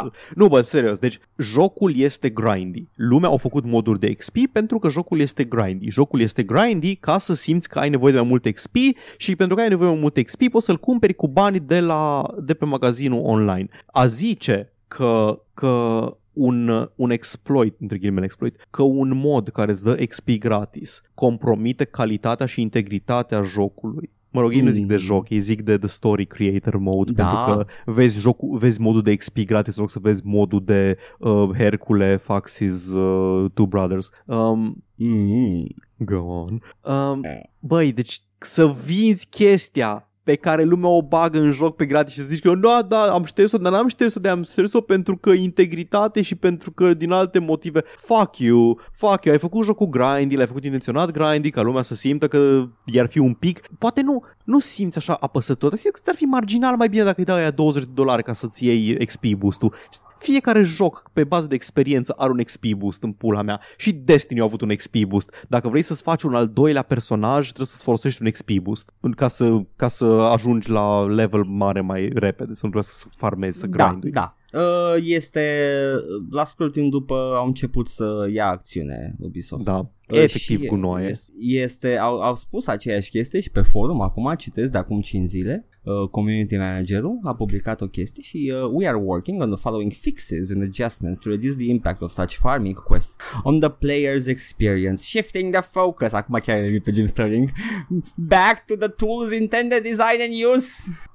nu, bă, serios, deci jocul este grindy. Lumea a făcut moduri de XP pentru că jocul este grindy. Jocul este grindy ca să simți că ai nevoie de mai mult XP și pentru că ai nevoie de mai mult XP poți să-l cumperi cu banii de, la, de pe magazinul online. A zice că, că un, un exploit, între ghilimele exploit, că un mod care îți dă XP gratis compromite calitatea și integritatea jocului. Mă rog, ei nu zic de Mm. joc, ei zic de The Story Creator Mode, Da. pentru că vezi, jocul, vezi modul de XP gratis în loc să vezi modul de uh, Hercule, Foxes, uh, Two Brothers. Um, mm go on. Um, băi, deci să vinzi chestia pe care lumea o bagă în joc pe gratis și să zici că da, da, am șters-o, dar n-am șters-o de am șters-o pentru că integritate și pentru că din alte motive. Fuck you, fuck you, ai făcut jocul grindy, l-ai făcut intenționat grindy, ca lumea să simtă că i-ar fi un pic. Poate nu, nu simți așa apăsător, dar ar fi marginal mai bine dacă îi dai aia 20 de dolari ca să-ți iei XP boost-ul. Fiecare joc pe bază de experiență are un XP boost în pula mea și Destiny a avut un XP boost. Dacă vrei să-ți faci un al doilea personaj, trebuie să-ți folosești un XP boost în- ca să, ca să ajungi la level mare mai repede, să nu trebuie să farmezi, să Da, grindui. da. Uh, Este la scurt timp după au început să ia acțiune Ubisoft. da. Uh, Efectiv și cu noi. Este, este au, au spus aceeași chestie și pe forum, acum citesc de acum 5 zile, uh, community managerul a publicat o chestie și uh, we are working on the following fixes and adjustments to reduce the impact of such farming quests on the player's experience, shifting the focus, acum chiar e pe Jim Sterling, back to the tools intended design and use,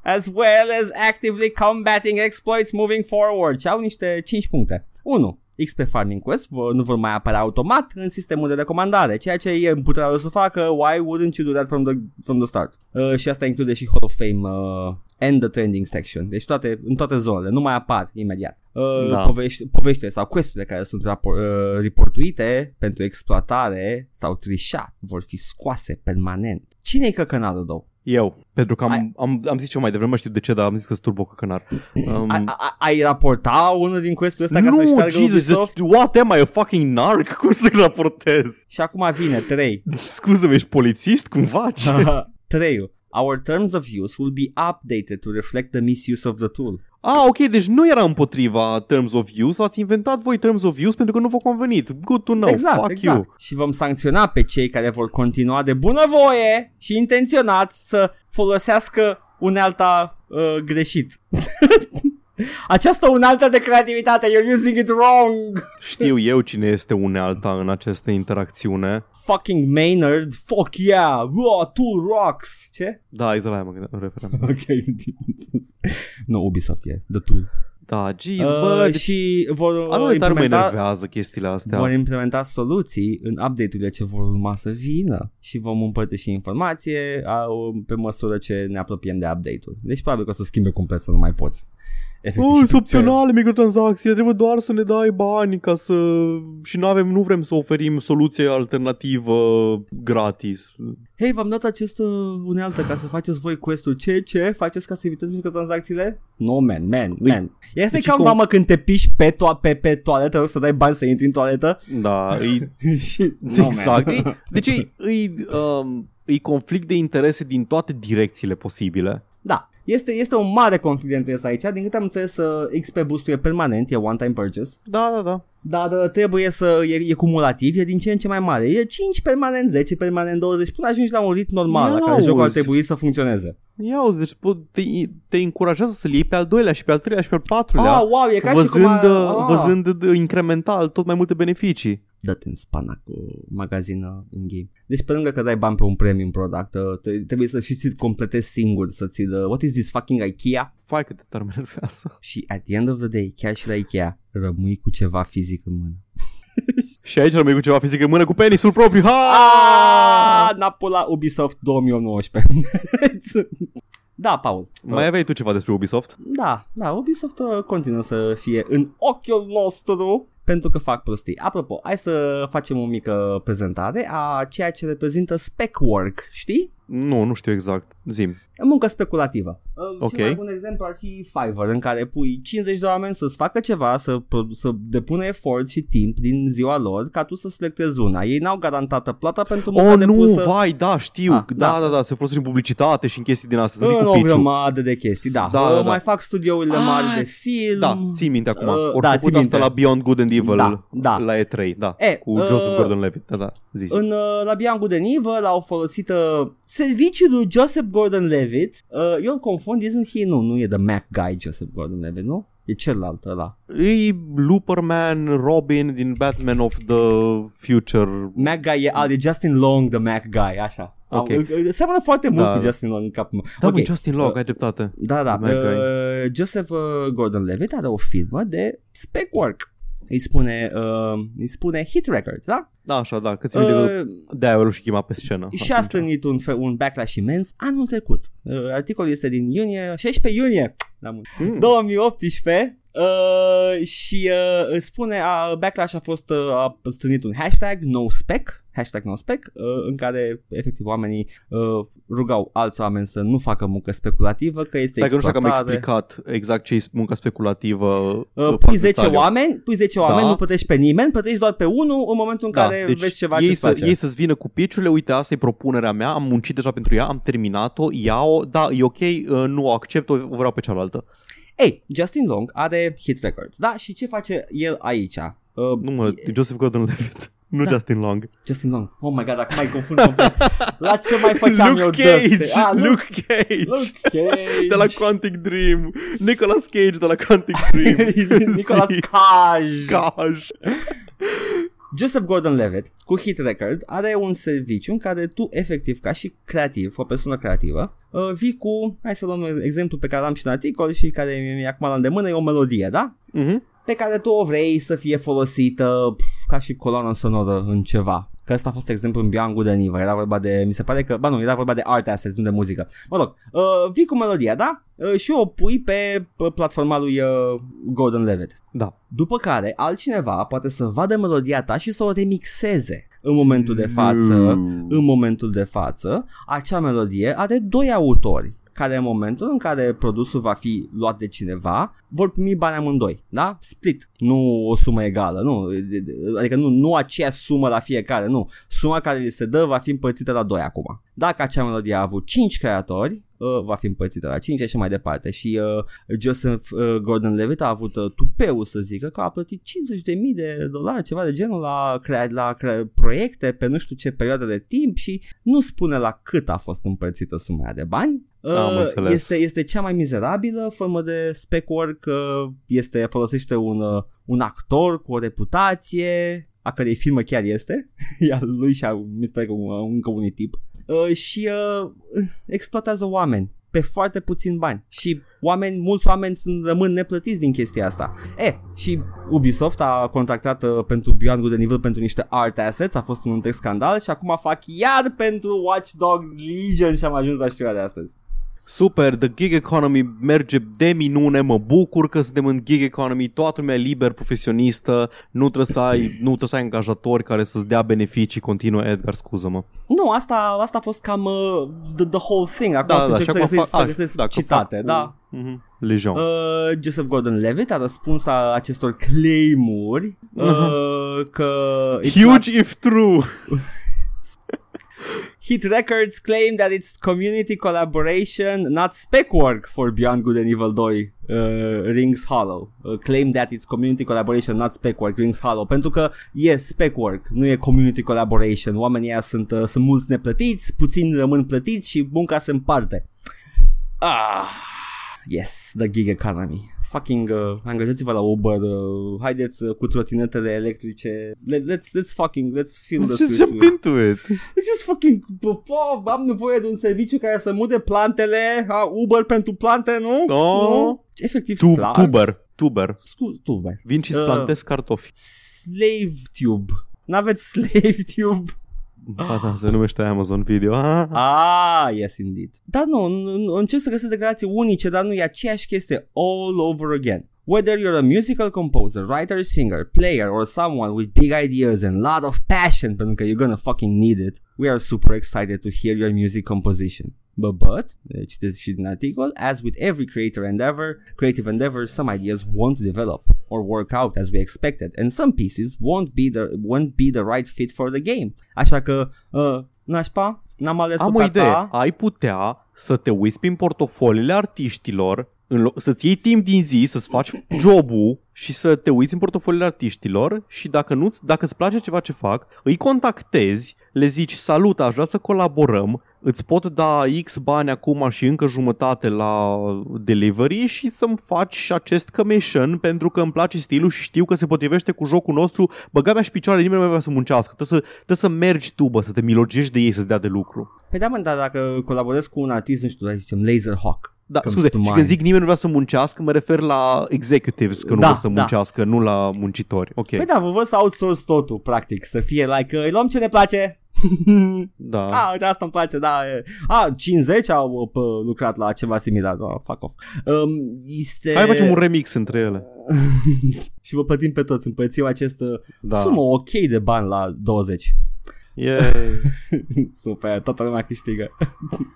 as well as actively combating exploits moving forward. Și au niște 5 puncte. 1. XP Farming Quest vor- nu vor mai apărea automat în sistemul de recomandare, ceea ce e în puterea lor să facă, why wouldn't you do that from the, from the start? Uh, și asta include și Hall of Fame uh, and the trending section, deci toate, în toate zonele, nu mai apar imediat. Uh, Da. povești, poveștile sau questurile care sunt rapor, uh, reportuite pentru exploatare sau trișat vor fi scoase permanent. Cine-i căcănarul, două? Eu, pentru că am, Ai- am, am zis ceva mai devreme, știu de ce, dar am zis că sunt turbo căcănar. Um, Ai, ai, ai raporta unul din questurile astea ca să nu, șteargă Jesus, Ubisoft? what am I, a fucking narc? Cum să raportez? Și acum vine 3. Scuză-mă, ești polițist cumva? Ce? 3. Our terms of use will be updated to reflect the misuse of the tool. Ah, ok, deci nu era împotriva Terms of Use, ați inventat voi Terms of Use pentru că nu v-a convenit. Good to know, exact, fuck exact. you. Și vom sancționa pe cei care vor continua de bunăvoie și intenționat să folosească unealta uh, greșit. Această unealtă de creativitate, you're using it wrong. Știu eu cine este unealta în această interacțiune. Fucking Maynard, fuck yeah, raw tool rocks. Ce? Da, exact la aia mă gândeam, referam. Ok. nu, Ubisoft e, The Tool. Da, jeez, Uh, bă, deci... și vor uh, Anul tare mă implementa, enervează chestiile astea. vor implementa soluții în update-urile ce vor urma să vină și vom împărtăși informație uh, pe măsură ce ne apropiem de update-ul. Deci probabil că o să schimbe complet să nu mai poți. Efectiv, Oh, și sunt pe- opționale microtransacțiile, trebuie doar să ne dai bani ca să... Și nu avem, nu vrem să oferim soluție alternativă gratis. Hei, v-am dat această unealtă ca să faceți voi quest-ul. Ce, ce? Faceți ca să evitați microtransacțiile? No, man, man, man. Este deci ca cum- mamă când te piși pe, to- pe, pe toaletă, o să dai bani să intri în toaletă. Da, îi, și, no, exact. man. Îi, deci îi, îi, um, îi conflict de interese din toate direcțiile posibile. Da, este, este un mare conflict de interese aici. Din câte am înțeles, uh, XP Boost-ul e permanent, e one-time purchase. Da, da, da. Dar uh, trebuie să, e, e cumulativ, e din ce în ce mai mare. E 5 permanent, 10 permanent, 20, până ajungi la un ritm normal la care Iauzi. jocul ar trebui să funcționeze. Ia uzi, deci po- te, te încurajează să-l iei pe al doilea și pe al treilea și pe al patrulea. Ah, wow, e ca și văzând, cum a, ah. văzând uh, incremental tot mai multe beneficii. Dă-te în spana cu magazină in-game. Deci pe lângă că dai bani pe un premium product, uh, te- trebuie să și ți completezi singur, să ți What is this fucking Ikea? Fai cât de tare mă enervează. Și at the end of the day, chiar și la Ikea, rămâi cu ceva fizic în mână. Și aici rămâi cu ceva fizic în mână cu penisul propriu. Ha! Ah, n-a pula Ubisoft 2019. Da, Paul. Mai aveai tu ceva despre Ubisoft? Da, da, Ubisoft uh, continuă să fie în ochiul nostru pentru că fac prostii. Apropo, hai să facem o mică prezentare a ceea ce reprezintă spec work, știi? Nu, nu știu exact. Zim. Muncă speculativă. Uh, Ok. Cel mai bun exemplu ar fi Fiverr, în care pui 50 de oameni să-ți facă ceva, să, pro- să depună efort și timp din ziua lor, ca tu să selectezi una. Ei n-au garantată plata pentru muncă Oh, nu, depusă vai, da, știu. Ah, da, da. da, da, se folosește în publicitate și în chestii din astea. Să vii în cu o piciu. grămadă de chestii, da. Da, Uh, da, da. Mai fac studiourile Ah, mari de film. Da, ții minte acum. Uh, Ori da, făcut ții asta minte. la Beyond Good and Evil Da, da. la E3, da. E, cu uh, Joseph Gordon-Levitt. Da, da, zi, zi. În uh, la Beyond Good and Evil au folosit uh, serviciul lui Joseph Gordon-Levitt. Uh, eu îl confund, isn't he? Nu, nu e the Mac guy Joseph Gordon-Levitt, nu? E celălalt ăla. E Looperman, Robin din Batman of the Future. Mac guy e, al, e Justin Long, the Mac guy, așa. Ok. Au- îl- îl- Seamănă foarte mult Da, cu da. Justin Long în capul meu. Da, Ok. okay. Justin Log, Uh, ai dreptate. Da, da. The Mac guy. Uh, Joseph uh, Gordon-Levitt are o firmă de spec work. Îi spune, uh, îi spune Hit Records, da? Da, așa, da, că ți minte că Uh, de-aia el și chema pe scenă. și a atunci. stârnit un, fe- un backlash imens anul trecut. Uh, articolul este din iunie, 16 iunie la mult. Mm. 2018 uh, și uh, îți spune uh, backlash a fost uh, a strânit un hashtag no spec hashtag no spec uh, în care efectiv oamenii uh, rugau alți oameni să nu facă muncă speculativă că este Stai că nu știu dacă am exploatare. explicat exact ce e munca speculativă. Uh, uh, pui foarte 10 tare. oameni, pui 10 oameni, Da. nu plătești pe nimeni, plătești doar pe unul în momentul în Da, care deci vezi ceva ei, ce să, place. ei să-ți vină cu piciurile, uite, asta e propunerea mea, am muncit deja pentru ea, am terminat-o, ia-o, da, e ok, uh, nu o accept, o o vreau pe cealaltă. Ei, Justin Long are hit records, da? Și ce face el aici? Uh, Nu mă, e Joseph Gordon-Levitt, nu Da. Justin Long. Justin Long. Oh my god, acum mai confund complet. La ce mai făceam eu Luke Cage, dăste? Ah, Luke, Luke Cage. Luke Cage. De la Quantic Dream Nicolas Cage de la Quantic Dream Nicolas Zi. Cage. Cage Joseph Gordon-Levitt cu Hit Record are un serviciu în care tu efectiv ca și creativ, o persoană creativă, uh, vii cu, hai să luăm exemplu pe care l-am și în articol și care mi-e acum la îndemână, e o melodie, da? Mhm. Pe care tu o vrei să fie folosită pf, ca și coloană sonoră în ceva. Că ăsta a fost exemplu în Beyond Good and Evil. Era vorba de, mi se pare că, ba nu, era vorba de art assets, nu de muzică. Mă rog, uh, vii cu melodia, da? Uh, și o pui pe, pe platforma lui uh, Gordon Levitt. Da După care altcineva poate să vadă melodia ta și să o remixeze. În momentul de față, Nu. în momentul de față, acea melodie are doi autori care în momentul în care produsul va fi luat de cineva, vor primi bani amândoi, da? Split, nu o sumă egală, nu, adică nu, nu aceeași sumă la fiecare, nu. Suma care li se dă va fi împărțită la doi acum. Dacă acea melodie a avut 5 creatori, uh, va fi împărțită la 5 și așa mai departe. Și uh, Joseph uh, Gordon-Levitt a avut uh, tupeu să zică că a plătit 50.000 de dolari, ceva de genul, la, crea- la crea- proiecte pe nu știu ce perioadă de timp și nu spune la cât a fost împărțită suma aia de bani. Am Uh, înțeles. este, este cea mai mizerabilă formă de spec work, uh, este, folosește un, uh, un actor cu o reputație, a cărei firmă chiar este, iar lui și a, mi se pare că un- încă unui tip, uh, și uh, exploatează oameni pe foarte puțin bani și oameni, mulți oameni sunt, rămân neplătiți din chestia asta. E, și Ubisoft a contractat uh, pentru Beyond Good and Evil pentru niște art assets, a fost un întreg scandal și acum fac iar pentru Watch Dogs Legion și am ajuns la știrea de astăzi. Super, the gig economy merge de minune, mă bucur că suntem în gig economy, toată lumea e liber, profesionistă, nu trebuie să ai, nu trebuie să ai angajatori care să-ți dea beneficii continuă, Edgar, scuză-mă. Nu, asta, asta a fost cam uh, the, the whole thing. Acum da, să încerc să acum găsesc, fac- să ah, găsesc da, că citate, fac da. cu- Mhm. Lejean. Uh, Joseph Gordon-Levitt a răspuns a acestor claimuri uh, că it's Huge not- if true. Hit Records claim that it's community collaboration, not spec work for Beyond Good and Evil 2 uh, rings hollow. Uh, claim that it's community collaboration, not spec work rings hollow. Pentru că e spec work, nu e community collaboration. Oamenii ăia sunt, uh, sunt mulți neplătiți, puțini rămân plătiți și munca se împarte. Ah, yes, the gig economy. Fucking, uh, angajați-vă la Uber, uh, haideți uh, cu trotinetele electrice, Let, let's, let's fucking, let's feel the Let's just streets jump with- into it. It's just fucking oh, am nevoie de un serviciu care să mute plantele, ha, Uber pentru plante, nu? Oh. Nu? Efectiv Tu, sclav. tuber, tuber. Scu- tuber. Vin și-ți Uh. plantezi cartofi. Slave tube. N-aveți slave tube? Ah, da, se numește Amazon Video. Ah. Ah, yes, indeed. Da, nu, nu, nu, încerc să găsesc declarații unice, dar nu e aceeași chestie all over again. Whether you're a musical composer, writer, singer, player, or someone with big ideas and lot of passion, pentru că you're gonna fucking need it, we are super excited to hear your music composition. But, but, eh, citesc și din articol, as with every creator endeavor, creative endeavor, some ideas won't develop or work out as we expected, and some pieces won't be the won't be the right fit for the game. Așa că, uh, nașpa, n-am ales Am o idee. Ai putea să te uiți prin portofoliile artiștilor în lo- să-ți iei timp din zi, să-ți faci jobul și să te uiți în portofoliile artiștilor și dacă nu dacă îți place ceva ce fac, îi contactezi, le zici salut, aș vrea să colaborăm, îți pot da X bani acum și încă jumătate la delivery și să-mi faci acest commission pentru că îmi place stilul și știu că se potrivește cu jocul nostru, băga mea și picioare, nimeni nu mai vrea să muncească, trebuie să, trebuie să mergi tu, bă, să te milogești de ei să-ți dea de lucru. Păi da, mă, dar dacă colaborezi cu un artist, nu știu, hai să zicem Laserhawk, Da, Comes scuze, to și mind. când zic nimeni nu vrea să muncească, mă refer la executives, că nu Da, vor să da. muncească, nu la muncitori. Ok, Păi da, vă văd să outsource totul, practic, să fie like, uh, îi luăm ce ne place. da. ah, uite, asta îmi place, da. E. Ah, 50 au uh, pă, lucrat la ceva similar, oh, fuck off. Um, este... Hai facem un remix între ele. și vă plătim pe toți, împărțim acest uh, Da. sumă ok de bani la 20. E Super, toată lumea câștigă.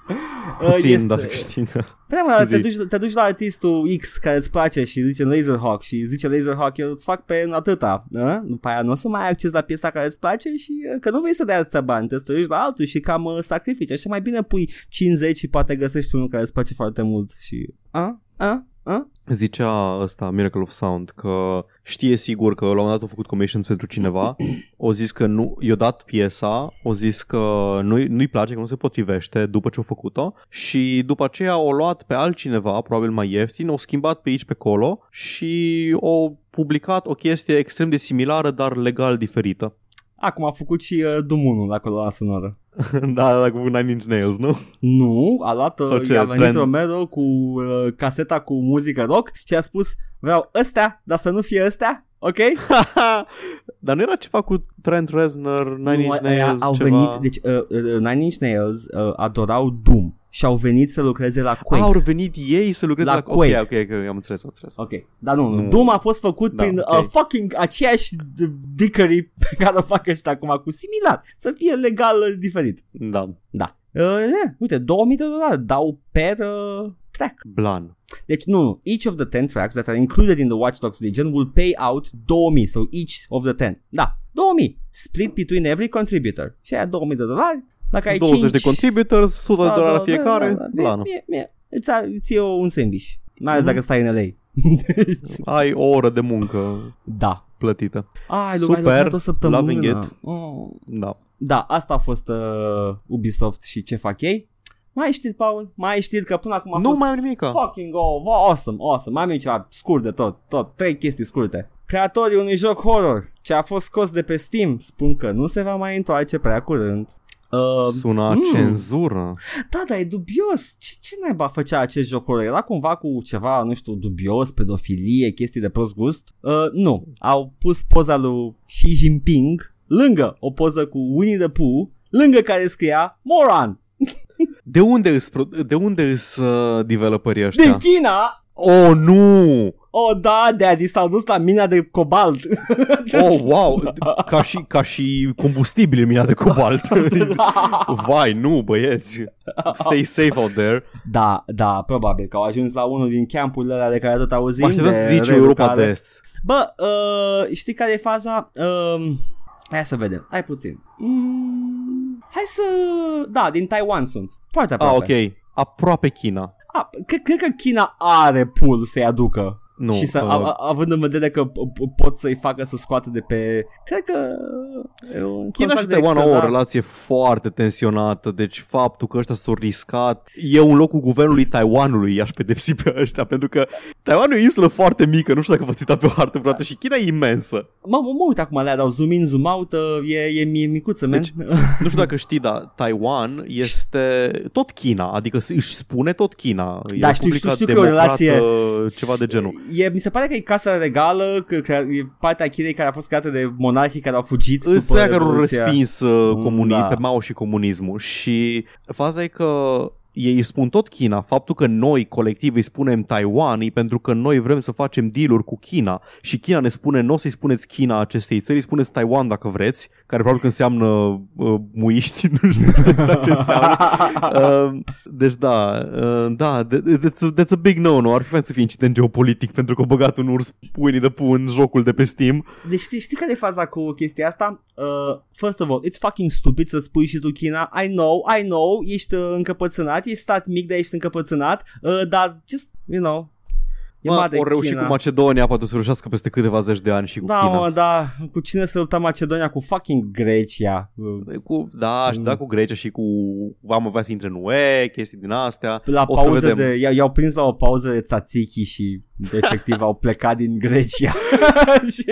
puțin, Este- dar câștigă. Păi da, mă, Zi. te duci, te duci la artistul X care îți place și zice Laserhawk și zice Laserhawk, eu îți fac pe atâta. A? După aia nu o să mai ai acces la piesa care îți place și uh, că nu vrei să dai atâția bani, te străduci la altul și cam uh, sacrifici. Așa mai bine pui 50 și poate găsești unul care îți place foarte mult și... A? A? A? Zicea ăsta, Miracle of Sound, că știe sigur că la un moment dat a făcut commissions pentru cineva, o zis că nu, i-a dat piesa, o zis că nu, nu-i place, că nu se potrivește după ce a făcut-o și după aceea o luat pe altcineva, probabil mai ieftin, o schimbat pe aici pe acolo și o publicat o chestie extrem de similară, dar legal diferită. Acum a făcut și uh, Doom 1 la coloana sonoră. da, da, cu Nine Inch Nails, nu? Nu, a luat, Sau uh, ce, i-a venit trend? Romero cu uh, caseta cu muzică rock și a spus vreau ăstea, dar să nu fie ăstea, ok? dar nu era ceva cu Trent Reznor, Nine Nu, Inch aia Nails, au ceva... venit, deci uh, uh, Nine Inch Nails uh, adorau Doom și au venit să lucreze la Quake. Ah, au venit ei să lucreze La la, Quake. Ok, ok, ok, am înțeles, am înțeles. Ok, dar nu, nu. Nu. Doom a fost făcut Da, prin ok. uh, fucking aceeași d- dickery pe care o fac ăștia acum cu similar, să fie legal uh, diferit. Da, Da. Uh, yeah, uite, 2000 de dolari dau per uh, track. Blan. Deci nu, nu, each of the 10 tracks that are included in the Watch Dogs Legion will pay out 2000, so each of the 10. Da, 2000, split between every contributor. Și aia 2000 de dolari, dacă ai 20 5... de contributors, 100 de dolari fiecare, Da, da, da. blană. Mie, mie, îți, a- îți iei un sandwich, mai ales Mhm. dacă stai în LA. Ai o oră de muncă da. plătită. Ai, Super, ai lucrat o săptămână. loving it. Oh. Da. Da, asta a fost uh, Ubisoft și ce fac ei. Mai ai știri, Paul? Mai ai știri că până acum a Nu fost mai am nimica. Fucking oh, awesome, awesome. Mai am aici ceva scurt de tot, tot, trei chestii scurte. Creatorii unui joc horror ce a fost scos de pe Steam spun că nu se va mai întoarce prea curând. Uh, Sună mm. cenzură. da, dar e dubios. Ce, ce naiba făcea acest joc horror? Era cumva cu ceva, nu știu, dubios, pedofilie, chestii de prost gust? Uh, nu. Au pus poza lui Xi Jinping lângă o poză cu Winnie the Pooh, lângă care scria Moron. De unde îs, pro- de unde îs uh, developerii Din ăștia? China! Oh, nu! Oh, da, daddy, s-au dus la mina de cobalt. Oh, wow! Ca și, ca și combustibil în mina de cobalt. Vai, nu, băieți! Stay safe out there. da, da, probabil că au ajuns la unul din campurile alea de care tot auzim. Mă așteptam de să zici Europa reeducare. de Est. Bă, uh, știi care e faza? Uh, hai să vedem, hai puțin. Mm, hai să... Da, din Taiwan sunt. Foarte Ah, aproape. ok. Aproape China. Ah, cred, cred că China are pool să-i aducă. Nu. și să, uh, a, a, având în vedere că p- p- pot să-i facă să scoată de pe... Cred că... e un China contract și de Taiwan au o extradare. relație foarte tensionată, deci faptul că ăștia s-au riscat e un locul guvernului Taiwanului i-aș pedepsi pe ăștia, pentru că Taiwanul e o insulă foarte mică, nu știu dacă v-ați uitat pe o hartă vreodată și China e imensă. Mă, mă, mă uit acum la ea, dau zoom in, zoom out, uh, e, e mi- micuță, man. Deci, Nu știu dacă știi, dar Taiwan este tot China, adică își spune tot China. E Da, o știu, republică știu, știu că e o democrată, relație- ceva de genul. E, mi se pare că e casa regală, că, că e partea Chinei care a fost creată de monarhii care au fugit Îți după care au Revoluția. respins uh, Mm, comuni- da. pe Mao și comunismul și faza e că ei își spun tot China. Faptul că noi, colectiv, îi spunem Taiwan e pentru că noi vrem să facem dealuri cu China și China ne spune, nu o să-i spuneți China acestei țări, îi spuneți Taiwan dacă vreți, care probabil că înseamnă uh, muiști, nu știu exact ce înseamnă. Uh, deci da, uh, da, that- that's a, that's a big no-no. Ar fi fain să fie incident geopolitic pentru că au băgat un urs Winnie the Pooh în jocul de pe Steam. Deci știi, știi care e faza cu chestia asta? Uh, first of all, it's fucking stupid să spui și tu China. I know, I know, ești uh, încăpățânat, ești stat mic, dar ești încăpățânat, uh, dar just, you know, e Mă, mare au reușit China. cu Macedonia, poate o să reușească peste câteva zeci de ani și cu Da, China. mă, da, cu cine să lupta Macedonia? Cu fucking Grecia. Uh, Cu, da, și Mm. da, cu Grecia și cu am avea să intre în UE, chestii din astea. La O să pauză vedem. de, i-au, i-au prins la o pauză de tzatziki și efectiv au plecat din Grecia. și,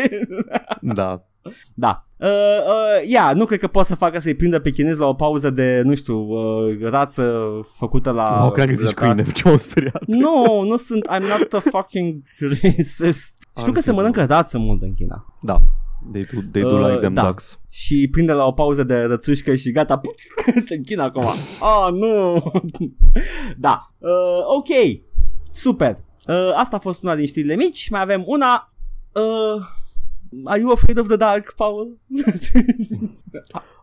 Da. Da. Uh, uh, ia, nu cred că poate să facă să-i prindă pe chinezi la o pauză de, nu știu, uh, rață făcută la... Wow, cred că zici grătar. câine, ce m-am speriat. Nu, nu sunt, I'm not a fucking racist. Știu că se Ok. mănâncă rață mult în China. Da. They do, they do Uh, like them da. ducks. Și prinde la o pauză de rățușcă și gata, este în China acum. Oh, nu! da, uh, ok, super. Uh, asta a fost una din știrile mici. Mai avem una... Uh, are you afraid of the dark, Paul?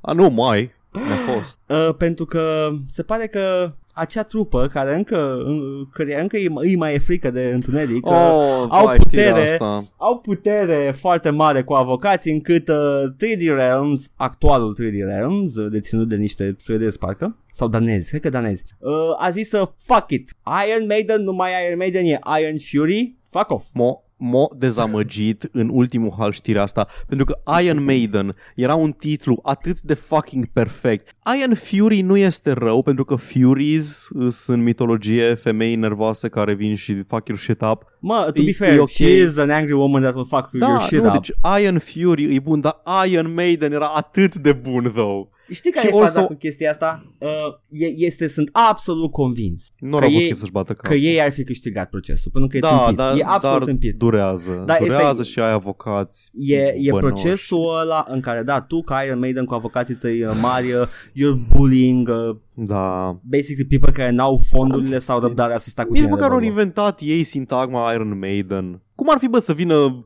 A, nu mai. Mi-a fost. uh, pentru că se pare că acea trupă care încă, în, care încă îi, îi mai e frică de întuneric uh, Oh, au vai, știrea putere. asta. au putere foarte mare cu avocații încât uh, 3D Realms, actualul 3D Realms, uh, deținut de niște suedezi parcă, sau danezi, cred că danezi, uh, a zis să fuck it, Iron Maiden, nu mai Iron Maiden, e Iron Fury, fuck off. M-a, m-a dezamăgit în ultimul hal știrea asta pentru că Iron Maiden era un titlu atât de fucking perfect. Iron Fury nu este rău pentru că Furies uh, sunt în mitologie femei nervoase care vin și fuck your shit up. Mă, to E- be fair, e ok. she is an angry woman that will fuck your Da, shit nu, up. deci Iron Fury e bun, dar Iron Maiden era atât de bun, though. Știi care și e faza also- cu chestia asta? Uh, e, este, sunt absolut convins Nu că au avut ei, chef să-și bată că capul. ei ar fi câștigat procesul, pentru că e da, tâmpit. da, e absolut dar tâmpit. durează. Da, este- durează și ai avocați. E, e bănoși. procesul ăla în care, da, tu ca Iron Maiden cu avocații tăi uh, mari, uh, you're bullying uh, Da. basically people care n-au fondurile sau răbdarea să stea cu Nici tine măcar de au vorbă. inventat ei sintagma Iron Maiden. Cum ar fi, bă, să vină uh,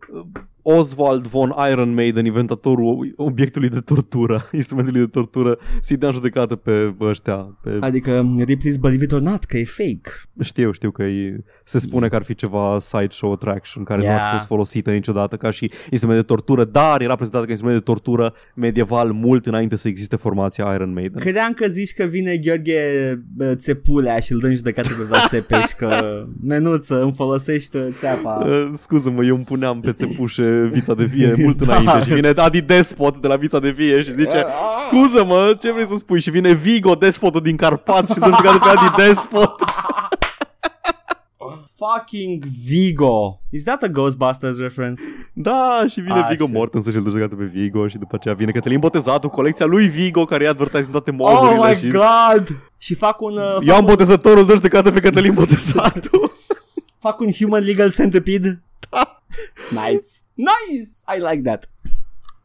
Oswald von Iron Maiden, inventatorul obiectului de tortură, instrumentului de tortură, să-i dea în judecată pe ăștia. Pe... Adică Ripley's Believe It or Not, că e fake. Știu, știu că e, se spune că ar fi ceva sideshow attraction care nu Yeah. ar fi fost folosită niciodată ca și instrument de tortură, dar era prezentată ca instrument de tortură medieval mult înainte să existe formația Iron Maiden. Credeam că zici că vine Gheorghe uh, Țepulea și îl dă în judecată pe Vlad Țepeș că menuță îmi folosești uh, țeapa. Uh, scuză-mă, eu îmi puneam pe țepușe vița de vie mult Da. înainte și vine Adi Despot de la vița de vie și zice Scuză-mă, ce vrei să spui? Și vine Vigo, despotul din Carpați și îl jucat pe Adi Despot Fucking Vigo. Is that a Ghostbusters reference? Da, și vine Așa. Vigo Mortensen și îl jucat pe Vigo și după aceea vine Cătălin Botezatul, colecția lui Vigo care e advertising în toate Oh modurile my și... god! Și fac un, uh, Eu fac, am un botezătorul, dă judecată pe Cătălin Botezatul. fac un human legal centipede. nice. Nice! I like that.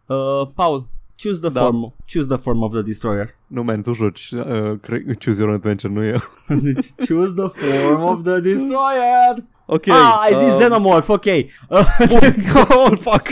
Uh, Paul, choose the Da. form. Choose the form of the destroyer. Nu, man, tu joci uh, cre- Choose Your Own Adventure, nu eu. Deci, choose the form of the destroyer. Ok. ah, ai zis uh, Xenomorph, ok. Uh, oh, fuck.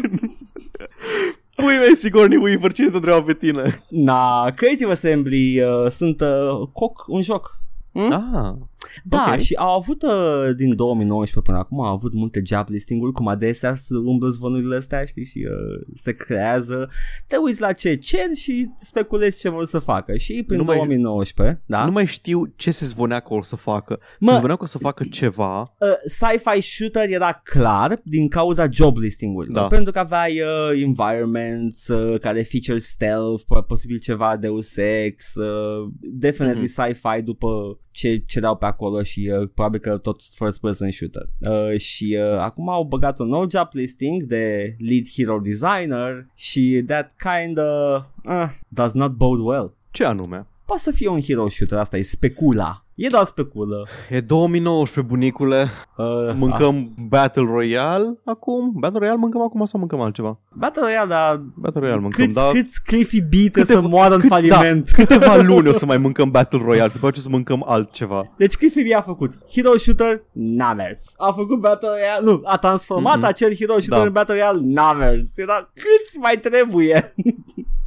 Pui mei, Sigourney Weaver, cine te întreabă pe tine? na, Creative Assembly uh, sunt uh, coc, un joc. Hmm? Ah, Da, Ok. și au avut uh, din 2019 până acum, au avut multe job listing-uri, cum adesea să umblă zvonurile astea, știi, și uh, se creează. Te uiți la ce cer și speculezi ce vor să facă. Și prin Nu mai- 2019, da, nu mai știu ce se zvonea că o să facă. Mă- Se zvonea că o să facă ceva. uh, sci-fi shooter era clar din cauza job listing-urilor. Da. Pentru că aveai uh, environments uh, care feature stealth, po- posibil ceva Deus Ex, uh, definitely sci-fi după ce cereau pe acolo și uh, probabil că tot first person shooter. Uh, și uh, acum au băgat un nou job listing de lead hero designer și that kind of uh, does not bode well. Ce anume? Poate să fie un hero shooter, asta e specula. E doar speculă. E 2019, bunicule. Uh, Mâncăm Battle Royale acum? Battle Royale mâncăm acum sau mâncăm altceva? Battle Royale, dar Battle Royale mâncăm, câți, da. câți Cliffy B trebuie să Câteva- moară în cât- faliment? Da, câteva luni o să mai mâncăm Battle Royale, după aceea să mâncăm altceva. Deci Cliffy B a făcut Hero Shooter, n-a mers. A făcut Battle Royale, nu, a transformat Mhm. acel Hero Shooter Da. în Battle Royale, n-a mers. Era câți mai trebuie?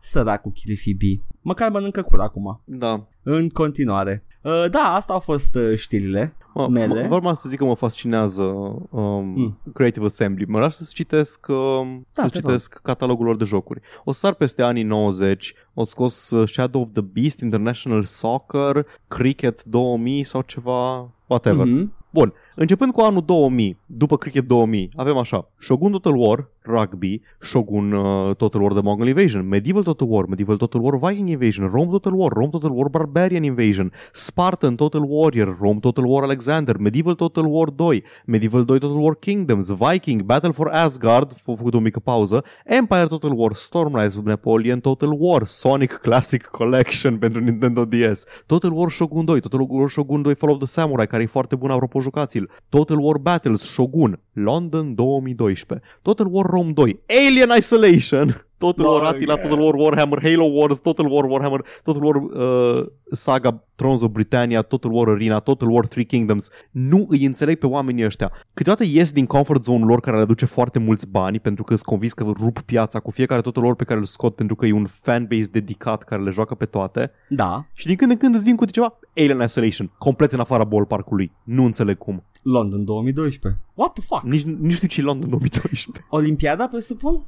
Săracul Cliffy B. Măcar mănâncă cur acum. Da. În continuare. Uh, da, asta au fost uh, știrile. Mă, Mele. mă, vreau să zic că mă fascinează um, Mm. Creative Assembly. Mă las să citesc, um, Da, să te citesc catalogul lor de jocuri. O să sar peste anii 90, au scos uh, Shadow of the Beast, International Soccer, Cricket 2000 sau ceva, whatever. Mhm. Bun, începând cu anul 2000, după Cricket 2000, avem așa, Shogun Total War, Rugby, Shogun uh, Total War The Mongol Invasion, Medieval Total War, Medieval Total War Viking Invasion, Rome Total War, Rome Total War Barbarian Invasion, Spartan Total Warrior, Rome Total War Alexander, Medieval Total War 2, Medieval 2 Total War Kingdoms, Viking, Battle for Asgard, f- făcut o mică pauză, Empire Total War, Stormrise, Napoleon Total War, Sonic Classic Collection pentru Nintendo DS, Total War Shogun 2, Total War Shogun 2 Fall of the Samurai, care e foarte bun, apropo, jucați-l. Total War Battles Shogun, London 2012. Total War Rome 2, Alien Isolation, Total War Oh, Attila, yeah. Total War Warhammer, Halo Wars, Total War Warhammer, Total War uh, Saga Thrones of Britannia, Total War Arena, Total War Three Kingdoms. Nu îi înțeleg pe oamenii ăștia. Câteodată ies din comfort zone lor care le aduce foarte mulți bani pentru că sunt convins că rup piața cu fiecare Total War pe care îl scot pentru că e un fanbase dedicat care le joacă pe toate. Da, Și din când în când îți vin cu ceva Alien Isolation, complet în afara ballpark-ului. Nu înțeleg cum. London 2012. What the fuck? Nici, nici știu ce e London 2012. Olimpiada, presupun?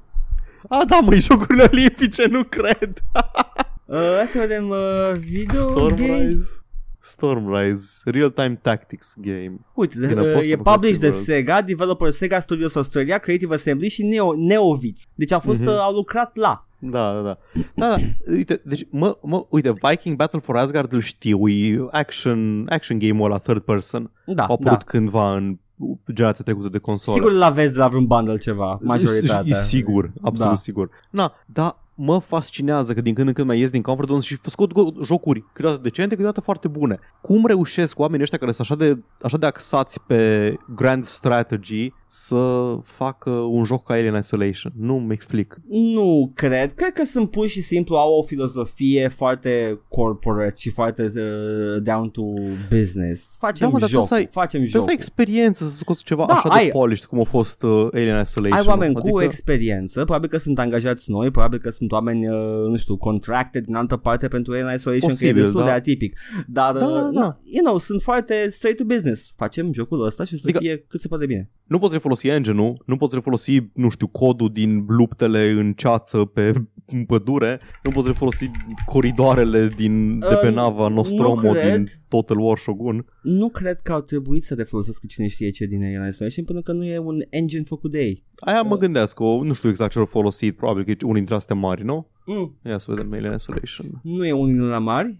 A, da, măi, jocurile olimpice, nu cred. Uh, hai să vedem uh, video game. Stormrise. Stormrise, Real-Time Tactics Game. Uite, de, Bine, uh, poți să e facă published de ceva. Sega, developer Sega Studios Australia, Creative Assembly și Neo, Neovitz. Deci au fost, Mhm. uh, au lucrat la. Da, da, da. Da, da. Uite, deci, mă, mă, uite, Viking Battle for Asgard îl știu, e action, action game-ul ăla third person. Da, A da. apărut cândva în generația trecută de console. Sigur la vezi de la vreun bundle ceva, majoritatea. E sigur, absolut Da. sigur. Na, da, mă fascinează că din când în când mai ies din comfort zone și scot go- jocuri câteodată decente, câteodată foarte bune. Cum reușesc oamenii ăștia care sunt așa de, așa de axați pe grand strategy să facă un joc ca Alien Isolation? Nu-mi explic. Nu cred. Cred că sunt pur și simplu au o filozofie foarte corporate și foarte uh, down to business. Facem Da, mă, dar joc, trebuie să ai- facem Trebuie joc. să ai experiență să scoți ceva Da, așa ai- de polished cum a fost uh, Alien Isolation. Ai oameni cu adică... experiență, probabil că sunt angajați noi, probabil că sunt oameni, uh, nu știu, contracted din altă parte pentru Alien Isolation, Posibil, că e destul da. de atipic. Dar, Da, uh, da. na, you know, sunt foarte straight to business. Facem jocul ăsta și să Adică- fie cât se poate bine. Nu poți refolosi engine-ul, nu poți refolosi, nu știu, codul din luptele în ceață pe în pădure, nu poți refolosi coridoarele din, de pe Uh, nava Nostromo nu cred. din Total War Shogun. Nu cred că au trebuit să refolosesc cine știe ce din Alien Isolation, pentru că nu e un engine făcut de ei. Aia mă Uh. gândesc, că nu știu exact ce au folosit, probabil că e unul dintre astea mari, nu? Mm. Ia să vedem Alien Isolation. Nu e unul din la mari.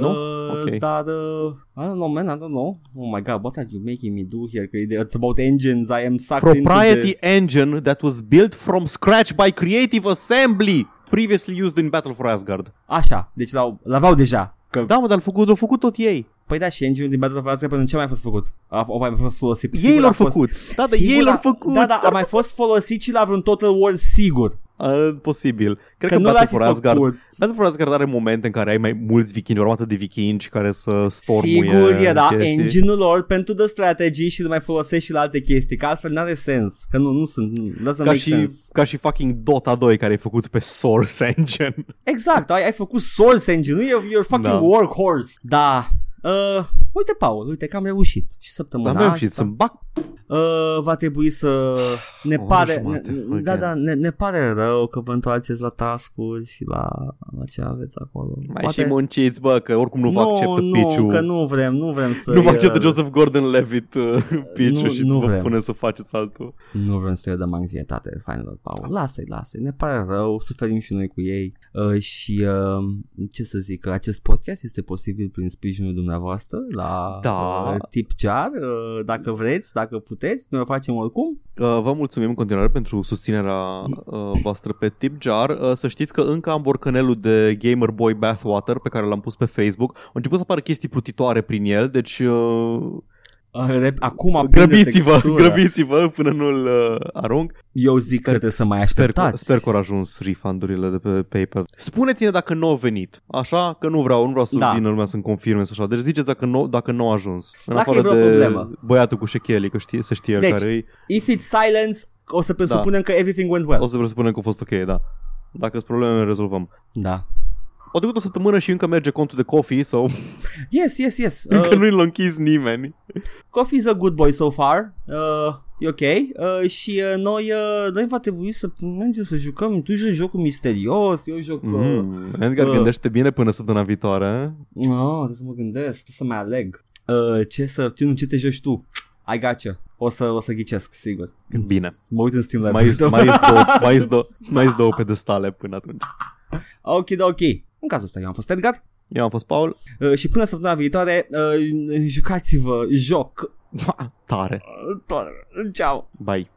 Nu? Uh, Ok. Dar, uh, I don't know, man, I don't know. Oh my god, what are you making me do here? Că e- It's about engines, I am sucked Propriety into the... engine that was built from scratch by Creative Assembly, previously used in Battle for Asgard. Așa, deci l-au, l-aveau deja. Că, Da, mă, dar l-au făcut, l-au făcut tot ei. Păi da, și engine-ul din Battle of Asgard pentru ce a mai fost făcut? A, a mai fost folosit? Ei Sigur a l-au fost- făcut. Da, da, sigur ei l-au a- făcut. Da, da, a mai fost folosit și la vreun Total War sigur. Uh, posibil. Cred Că, că, nu l-a Battle fi for Asgard făcut. Battle for Asgard are momente în care ai mai mulți vikingi, o armată de vikingi care să stormuie Sigur era chestii. engine-ul lor pentru the strategy și îl mai folosești și la alte chestii, că altfel n-are sens, că nu, nu sunt, nu, doesn't ca make și, sense. ca și fucking Dota 2 care e făcut pe Source Engine. Exact, ai, ai făcut source engine, nu e your fucking Da. workhorse. Da. Uh, uite, Paul, uite că am reușit. Și săptămâna Am asta reușit să bac uh, va trebui să ne O oră pare, ne, jumate, ok. da, da, ne, ne pare rău că vă întoarceți la task-uri și la, la ce aveți acolo. mai și munciți, bă, că oricum nu vă acceptă nu, pitch-ul. că nu vrem, nu vrem să nu vă acceptă Joseph Gordon-Levitt uh, pitch Nu- și nu vă vrem. pune să faceți altul. Nu vrem să-i dăm anxietate fainilor, Paul. Lasă-i, lasă-i. Ne pare rău, suferim și noi cu ei. Uh, și uh, ce să zic, acest podcast este posibil prin sprijinul dumneavoastră la la Da. uh, tip jar, uh, dacă vreți, dacă puteți, noi o facem oricum. Uh, Vă mulțumim în continuare pentru susținerea uh, voastră pe TipJar. Uh, Să știți că încă am borcanelul de Gamer Boy Bathwater pe care l-am pus pe Facebook. Au început să apară chestii plutitoare prin el, deci uh, Uh, rep- Acum prinde grăbiți-vă, textură. grăbiți-vă până nu-l uh, arunc. Eu zic că trebuie să mai sper, că, așteptați. sper că au ajuns refundurile de pe PayPal. Spuneți-ne dacă nu au venit. Așa că nu vreau, nu vreau să Da. vină lumea să-mi confirme sau așa. Deci ziceți dacă nu, dacă nu au ajuns. În Dacă afară e vreo de problemă. băiatul cu șecheli, că știe, să știe Deci, care e. If it's silence, o să presupunem că everything went well. O să presupunem că a fost ok, da. Dacă sunt probleme, le rezolvăm. Da. O trecut o săptămână și încă merge contul de coffee sau Yes, yes, yes. încă Uh, nu-i l-a închis nimeni. Coffee is a good boy so far. Uh, e ok. Uh, și uh, noi, uh, noi va trebui să mergem să jucăm. Tu joci jocul misterios, eu joc... Uh, Mm. Edgar, uh. gândește bine până săptămâna viitoare. no, trebuie să mă gândesc, trebuie să mai aleg. Uh, ce să... Ce, ce te joci tu? I gotcha. O să, o să ghicesc, sigur. Bine. Mă uit în Steam Mai Library. mai mai două, mai două, mai două pedestale până atunci. Ok, ok. În cazul ăsta eu am fost Edgar Eu am fost Paul. uh, și până săptămâna viitoare uh, jucați-vă joc. Tare. Uh, Ciao. Bye.